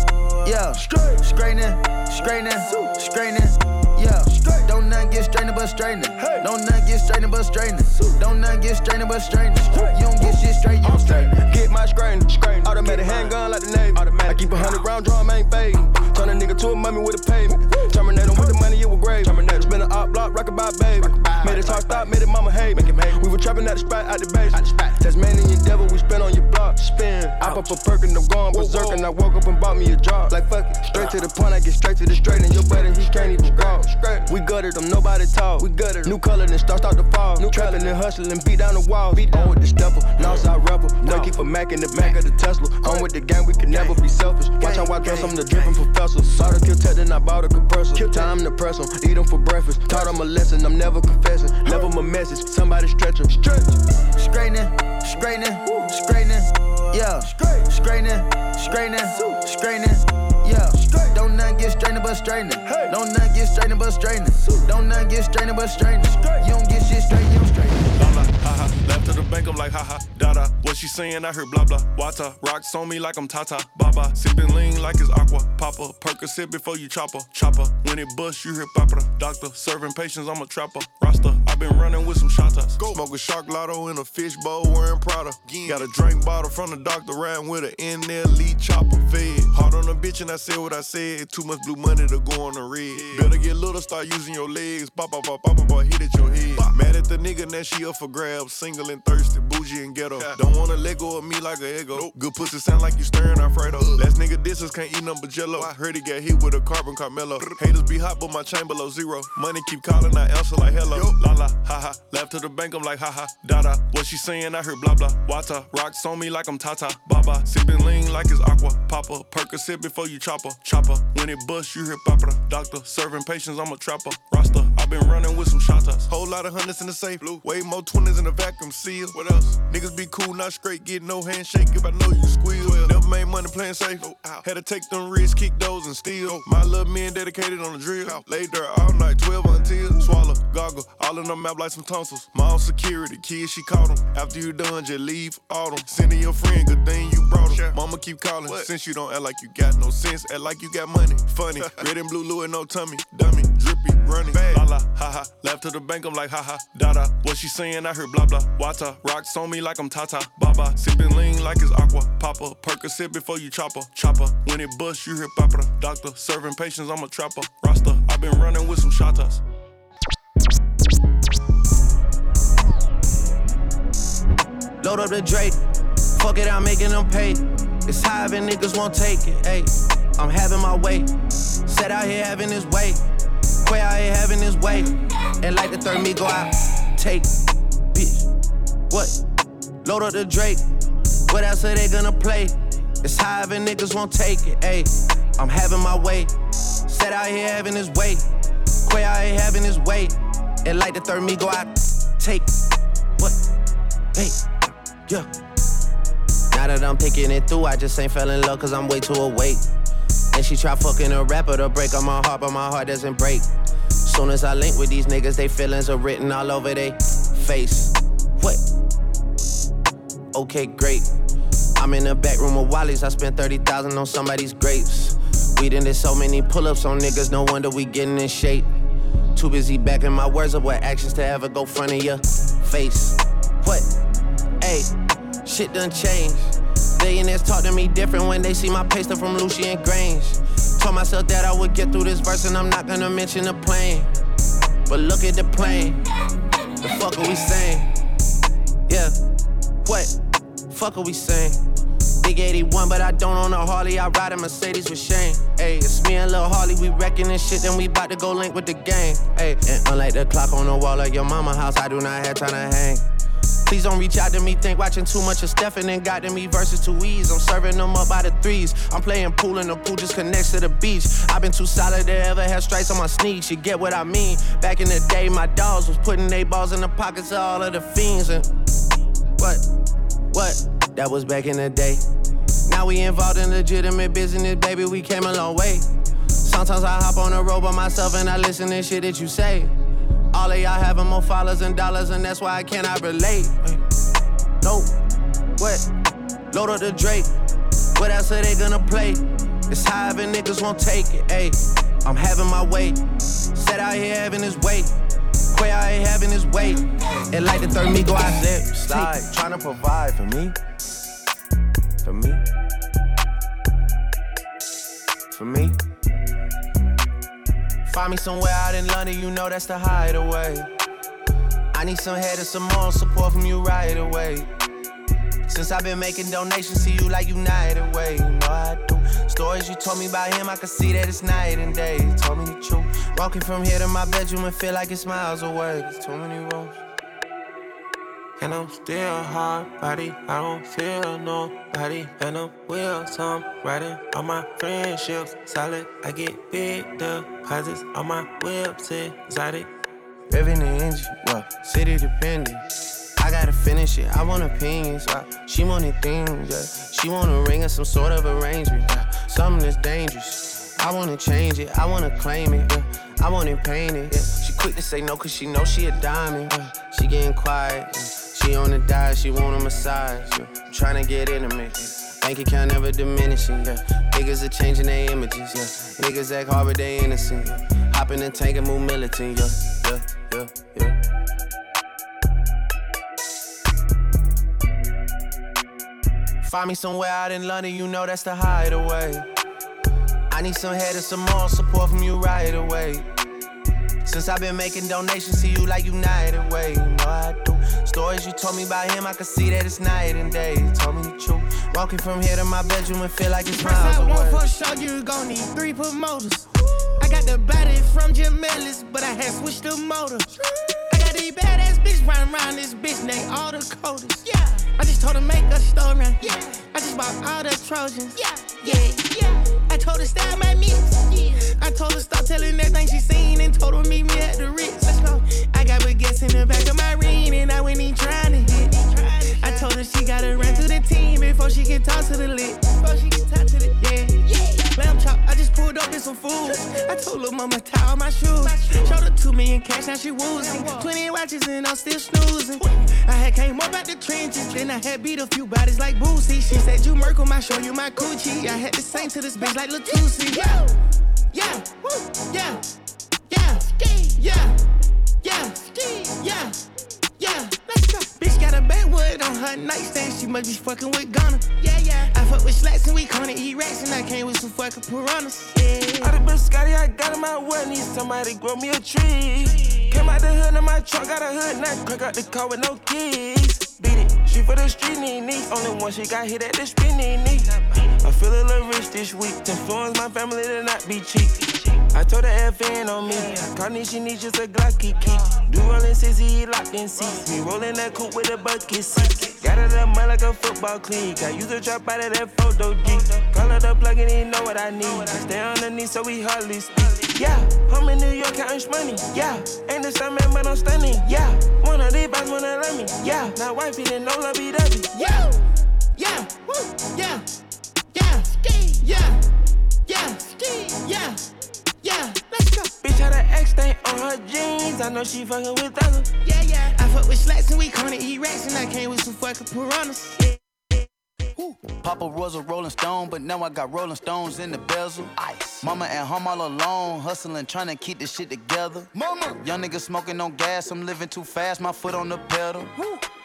Yeah. Straightening, straightening, straightening. Yeah. Don't none get straightening but straightening. Don't none get straightening but straightening. Don't none get straightening but straightening. You don't get shit straight, you don't straighten. Get my straightening. Automatic handgun like the Navy. I keep a hundred round drum, ain't fading. Turn a nigga to a mummy with a pavement. Terminate him with the money, it was grave. Terminate. Spin a op block, rock about baby. Made his heart stop, made it mama hate. We were trapping at the spot, out the base. Tasmanian devil, we spin on your block. Spin. I pop a perk and I'm going berserk. And I woke up and bought me a job. Like fuck it. Straight to the point, I get straight to the straight. And your buddy, he can't even walk. We gutted them, nobody talk. We gutted New color, then start start to fall. New trapping and hustling, beat down the walls. Beat on with the stepper, Northside rebel. No. keep a Mac in the back of the Tesla. On with the gang, we can never be selfish. Watch how I dress, I'm the dripping professor. Saw the kill tech, then I bought a compressor. Time to press them, eat them for breakfast. Taught them a lesson, I'm never confessing. Never my message, somebody stretch them. Stretch. Straightening, straightening, straightening. Yeah. Straightening, straightening, straightening. Yeah. Don't none get straightening but straightening. Don't none get straightening but straightening. Don't none get straightening but straightening. You don't get shit straight, you don't straighten. haha. Left to the bank, I'm like, haha, dada. What she saying? I heard blah blah. Wata, rocks on me like I'm Tata. Baba, sipping lean like it's aqua. Papa, Percocet before you chopper. Chopper, when it bust, you hear papa. Doctor, serving patients, I'm a trapper. I been running with some shotas. Go. Smoke a shark lotto in a fish bowl wearing Prada. Got a drink bottle from the doctor, riding with an NLE Choppa. Fed. Hard on a bitch, and I said what I said. Too much blue money to go on the red. Better get little, start using your legs. Pop, pop, pop, pop, pop, hit at your head. Mad at the nigga, now she up for grabs. Single and thirsty, bougie and ghetto. Don't wanna let go of me like a ego. Good pussy sound like you stirring Alfredo. Last nigga disses can't eat nothing but jello. I heard he got hit with a carbon Carmelo. Haters be hot, but my chain below zero. Money keep calling, I answer like hello. La la, ha ha. Left to the bank, I'm like ha ha. Da da. What she saying? I heard blah blah. Wata. Rocks on me like I'm Tata. Baba. Sipping lean like it's aqua. Papa. Percocet before you chopper. Chopper. When it bust, you hear papa. Doctor. Serving patients, I'm a trapper. Rasta. i been running with some shotas. Whole lot of hundreds in the safe. Blue. Way more twenties in the vacuum seal. What else? Niggas be cool, not straight. Get no handshake if I know you squeal. Never made money playing safe. Had to take them risks, kick those and steal. My little men dedicated on the drill. Laid there all night, 12 until. Swallow, goggle, all in the map like some tonsils. My own security, kids, she caught them. After you done, just leave all them. Sending your friend, good thing you brought them. Mama keep calling. Since you don't act like you got no sense, act like you got money. Funny, <laughs> red and blue Louis, no tummy. Dummy, drippy, running. Bang. La la, ha ha. Left to the bank, I'm like, ha ha. Da da. What she saying? I heard blah blah. Wata. Rocks on me like I'm Tata. Baba. Sipping lean like it's aqua. Papa. Perk a sip before you chopper. Chopper. When it bust, you hear papa. Doctor. Serving patients, I'm a trapper. Rasta. i been running with some shotas. Load up the Drake. Fuck it, I'm making them pay. It's high and niggas won't take it. Ayy, I'm having my way. Set out here having his way. Quay out here having his way. And like the third me go out. Take, bitch. What? Load up the Drake. What else are they gonna play? It's and niggas won't take it. Ayy, I'm having my way. Set out here having his way. Quay out here having his way. And like the third me go out. Take, what? Hey, yeah. Now that I'm picking it through, I just ain't fell in love cause I'm way too awake. And she try fucking a rapper to break on my heart, but my heart doesn't break. Soon as I link with these niggas, they feelings are written all over their face. What? Okay, great. I'm in the back room of Wally's, I spent 30,000 on somebody's grapes. We done did so many pull ups on niggas, no wonder we getting in shape. Too busy backing my words up with actions to ever go front of your face. What? Hey, shit done changed. Billionaires talk to me different when they see my paste from Lucian Grainge. Told myself that I would get through this verse and I'm not gonna mention the plane. But look at the plane. The fuck are we saying? Yeah. What? Fuck are we saying? Big 81, but I don't own a Harley. I ride a Mercedes with Shane. Ayy, it's me and Lil Harley. We wrecking this shit, then we bout to go link with the gang. Ayy, and unlike the clock on the wall of your mama house, I do not have time to hang. Please don't reach out to me, think watching too much of Stephen and got to me versus two E's. I'm serving them up by the threes. I'm playing pool and the pool just connects to the beach. I've been too solid to ever have stripes on my sneaks. You get what I mean? Back in the day, my dogs was putting they balls in the pockets of all of the fiends. And what? What? That was back in the day. Now we involved in legitimate business, baby. We came a long way. Sometimes I hop on the road by myself and I listen to shit that you say. All of y'all having more followers and dollars, and that's why I cannot relate. No, what? Load up the Drake. What else are they gonna play? It's high and niggas won't take it. Ayy, I'm having my way. Set out here having his way. Quay out here having his way. And like the third me go out there. Slide, trying to provide for me. For me. For me. Find me somewhere out in London, you know that's the hideaway. I need some head and some more support from you right away. Since I've been making donations to you like United Way, you know I do. Stories you told me about him, I can see that it's night and day. You told me the truth. Walking from here to my bedroom and feel like it's miles away. There's too many roads. And I'm still hard body, I don't feel nobody. And I'm will some riding on my friendships. Solid, I get big deposits on my whips, exotic. Revving the engine, well, city dependent. I gotta finish it, I want opinions. Uh, she wanted things, yeah. She want a ring or some sort of arrangement. Yeah. Something that's dangerous. I wanna change it, I wanna claim it, yeah. I paint it. Yeah. She quick to say no, cause she know she a diamond. She getting quiet. She on the diet, she want a massage. Yeah. Trying to get intimate. Bank account never diminishing. Yeah. Niggas are changing their images. Yeah. Niggas act hard, but they innocent. Yeah. Hop in the tank and move militant. Yeah. Yeah. Yeah. Yeah. Find me somewhere out in London, you know that's the hideaway. I need some head and some more support from you right away. Since I've been making donations to you like United Way, you know I do. Stories you told me about him, I can see that it's night and day. You told me the truth. Walking from here to my bedroom and feel like it's miles away. One for sure, you gon' need three promoters. I got the body from Jim Ellis, but I had switched the motor. I got these badass bitch running around this bitch, they all the coders. Yeah. I just told her make a store run. Yeah. I just bought all the Trojans. Yeah. Yeah. Yeah. I told her style my mix. I told her stop telling everything she seen and told her meet me at the Ritz. Let's go. I got baguettes in the back of my ring and I went in trying to hit. I told her she gotta run to the team before she can talk to the lit. Before she can talk to the yeah. Yeah. Lamb chop. I just pulled up in some food. I told her mama tie all my shoes. Showed her two million cash, now she woozing. Twenty watches and I'm still snoozing. I had came up out the trenches, then I had beat a few bodies like Boosie. She said you Merkle, I show you my coochie. I had to sing to this bitch like Latusi. Yeah, yeah, yeah, yeah, yeah, yeah, yeah, yeah. Yeah, let's go. Bitch got a backwood on her nightstand. She must be fucking with Gunna. Yeah, yeah. I fuck with slats and we gonna eat rats and I came with some fucking piranhas. Yeah. All the bitch Scotty, I got in my way. Need somebody grow me a tree. Came out the hood in my truck, got a hood, now crack out the car with no keys. Beat it, she for the street knee. Only one she got hit at the spinning knee. I feel a little rich this week. To influence my family to not be cheap. I told her FN on me. Carney, she needs just a Glocky key. Do rollin' sissy, locked in seats. Me rollin' that coupe with a bucket seat. Got it up mud like a football cleat. I use a drop out of that photo G. Call her the plug and he know what I need. I stay underneath so we hardly speak. Yeah, I'm in New York counting money. Yeah, ain't the same man, but I'm stunning. Yeah, one of these boys wanna love me. Yeah, now wife didn't know love be. Yeah, yeah, woo, yeah, yeah, ski, yeah, yeah, ski, yeah. Bitch had an X stain on her jeans. I know she fucking with others. Yeah, yeah. I fuck with slats and we call it E-Rex and I came with some fucking piranhas. Papa was a Rolling Stone, but now I got Rolling Stones in the bezel. Ice. Mama at home all alone, hustling, trying to keep this shit together. Mama. Young nigga smoking on gas, I'm living too fast, my foot on the pedal.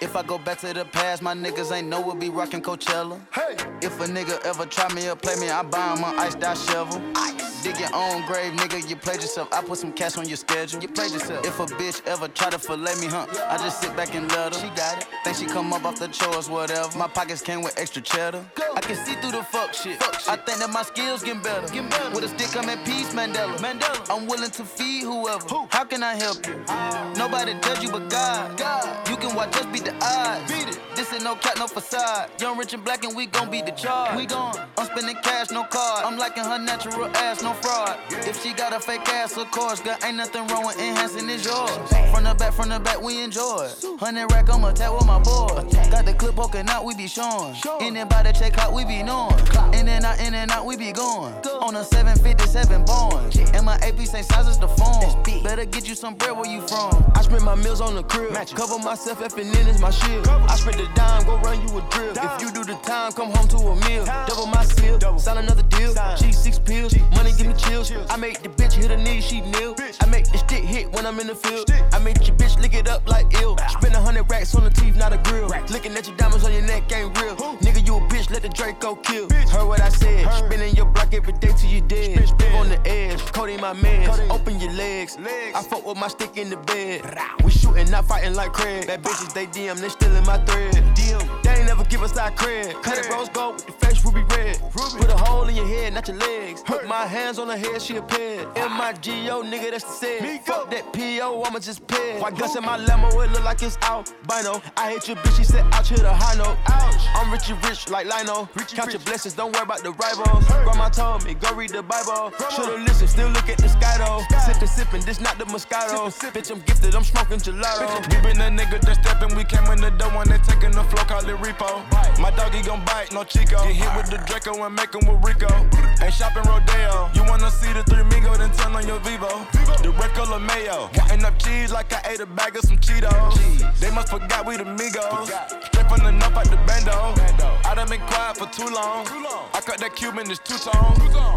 If I go back to the past, my niggas ain't know we'll be rocking Coachella. Hey. If a nigga ever try me or play me, I buy him an iced out shovel. Ice. Dig your own grave, nigga, you played yourself. I put some cash on your schedule. You played yourself. If a bitch ever try to fillet me, huh? I just sit back and let her. She got it. Think she come up off the chores, whatever. My pockets came with extra cheddar. I can see through the fuck shit. fuck shit. I think that my skills getting better. With a stick, I'm at peace, Mandela. Mandela. I'm willing to feed whoever. Who? How can I help you? Oh. Nobody judge you but God. God. You can watch us beat the odds. Beat it. This ain't no cat, no facade. Young, rich, and black, and we gon' be the charge. We gon' I'm spending cash, no card. I'm liking her natural ass, no fraud. If she got a fake ass, of course, girl, ain't nothing wrong with enhancing it's yours. From the back, from the back, we enjoy. Hundred rack, I'm attack with my boy. Got the clip poking out, we be showing. Anybody check out, we be knowing. In and out, in and out, we be going. On a 757 Boeing. And my AP same size as the phone. Better get you some bread where you from. I spend my meals on the crib. Cover myself, effing in is my shield. I spend the dime, go run you a drill. If you do the time, come home to a meal. Double my seal, sign another deal. G6 pills, money give me chills. I make the bitch hit her knee, she kneel. I make the stick hit when I'm in the field. I make your bitch lick it up like ill. Spend a hundred racks on the teeth, not a grill. Looking at your diamonds on your neck ain't real. Let the Draco kill. Heard what I said. Spinning your block every day till you dead. Live on the edge, coding my meds. Open your legs. I fuck with my stick in the bed. We shooting, not fighting like Craig. Bad bitches, they DM, they stealing my thread. DM, they ain't never give us our cred. Cut it rose gold with the face ruby red. Put a hole in your head, not your legs. Put my hands on her head, she a ped. Ah. M-I-G-O, nigga, that's the said. Fuck that P.O., I'ma just ped. White guns in my Lambo, it look like it's albino. I hate your bitch, she said out to the high note. Ouch. I'm rich and rich like Lino. Count your blessings, don't worry about the rivals. Grandma told me, go read the Bible. Should've listened, still look at the sky though. Sippin', sippin', this not the Moscato. Bitch, I'm gifted, I'm smoking gelato. We been a nigga that steppin', we came in the door when they taking the flow, call it repo. My doggy gon' bite, no Chico. Get hit with the Draco and make 'em with Rico. Ain't shopping Rodeo. You wanna see the three Migo, then turn on your TiVo. The red color mayo. Counting up cheese like I ate a bag of some Cheetos. They must forgot we the Migos. Straight from the nup out the bando. I done been quiet for too long. Too long. I cut that Cuban, it's two tone.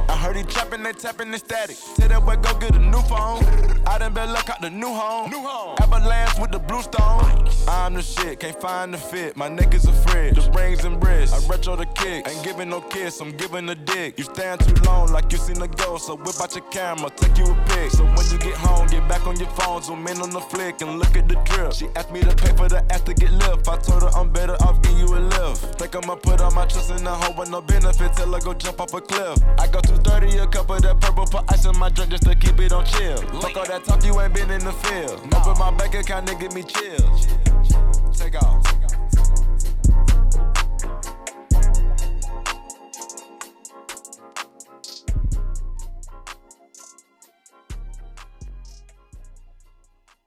I heard he trapping, they tapping the static. Tell that boy go get a new phone. I done been luck out the new home. New home. Avalanche with the blue stone. I'm the shit, can't find the fit. My neck is a fridge. The rings and wrists. I retro the kick. Ain't giving no kiss, I'm giving a dick. You stand too long like you seen a ghost. So whip out your camera, take you a pic. So when you get home, get back on your phone, zoom in on the flick and look at the drip. She asked me to pay for the ass to get lift. I told her I'm better off giving you a lift. Think I'ma put on my trust in the hoe with no benefit till I go jump off a cliff. I go 230 a cup of that purple, put ice in my drink just to keep it on chill. Fuck all that talk, you ain't been in the field. Open my bank account, nigga, give me chills. Take off.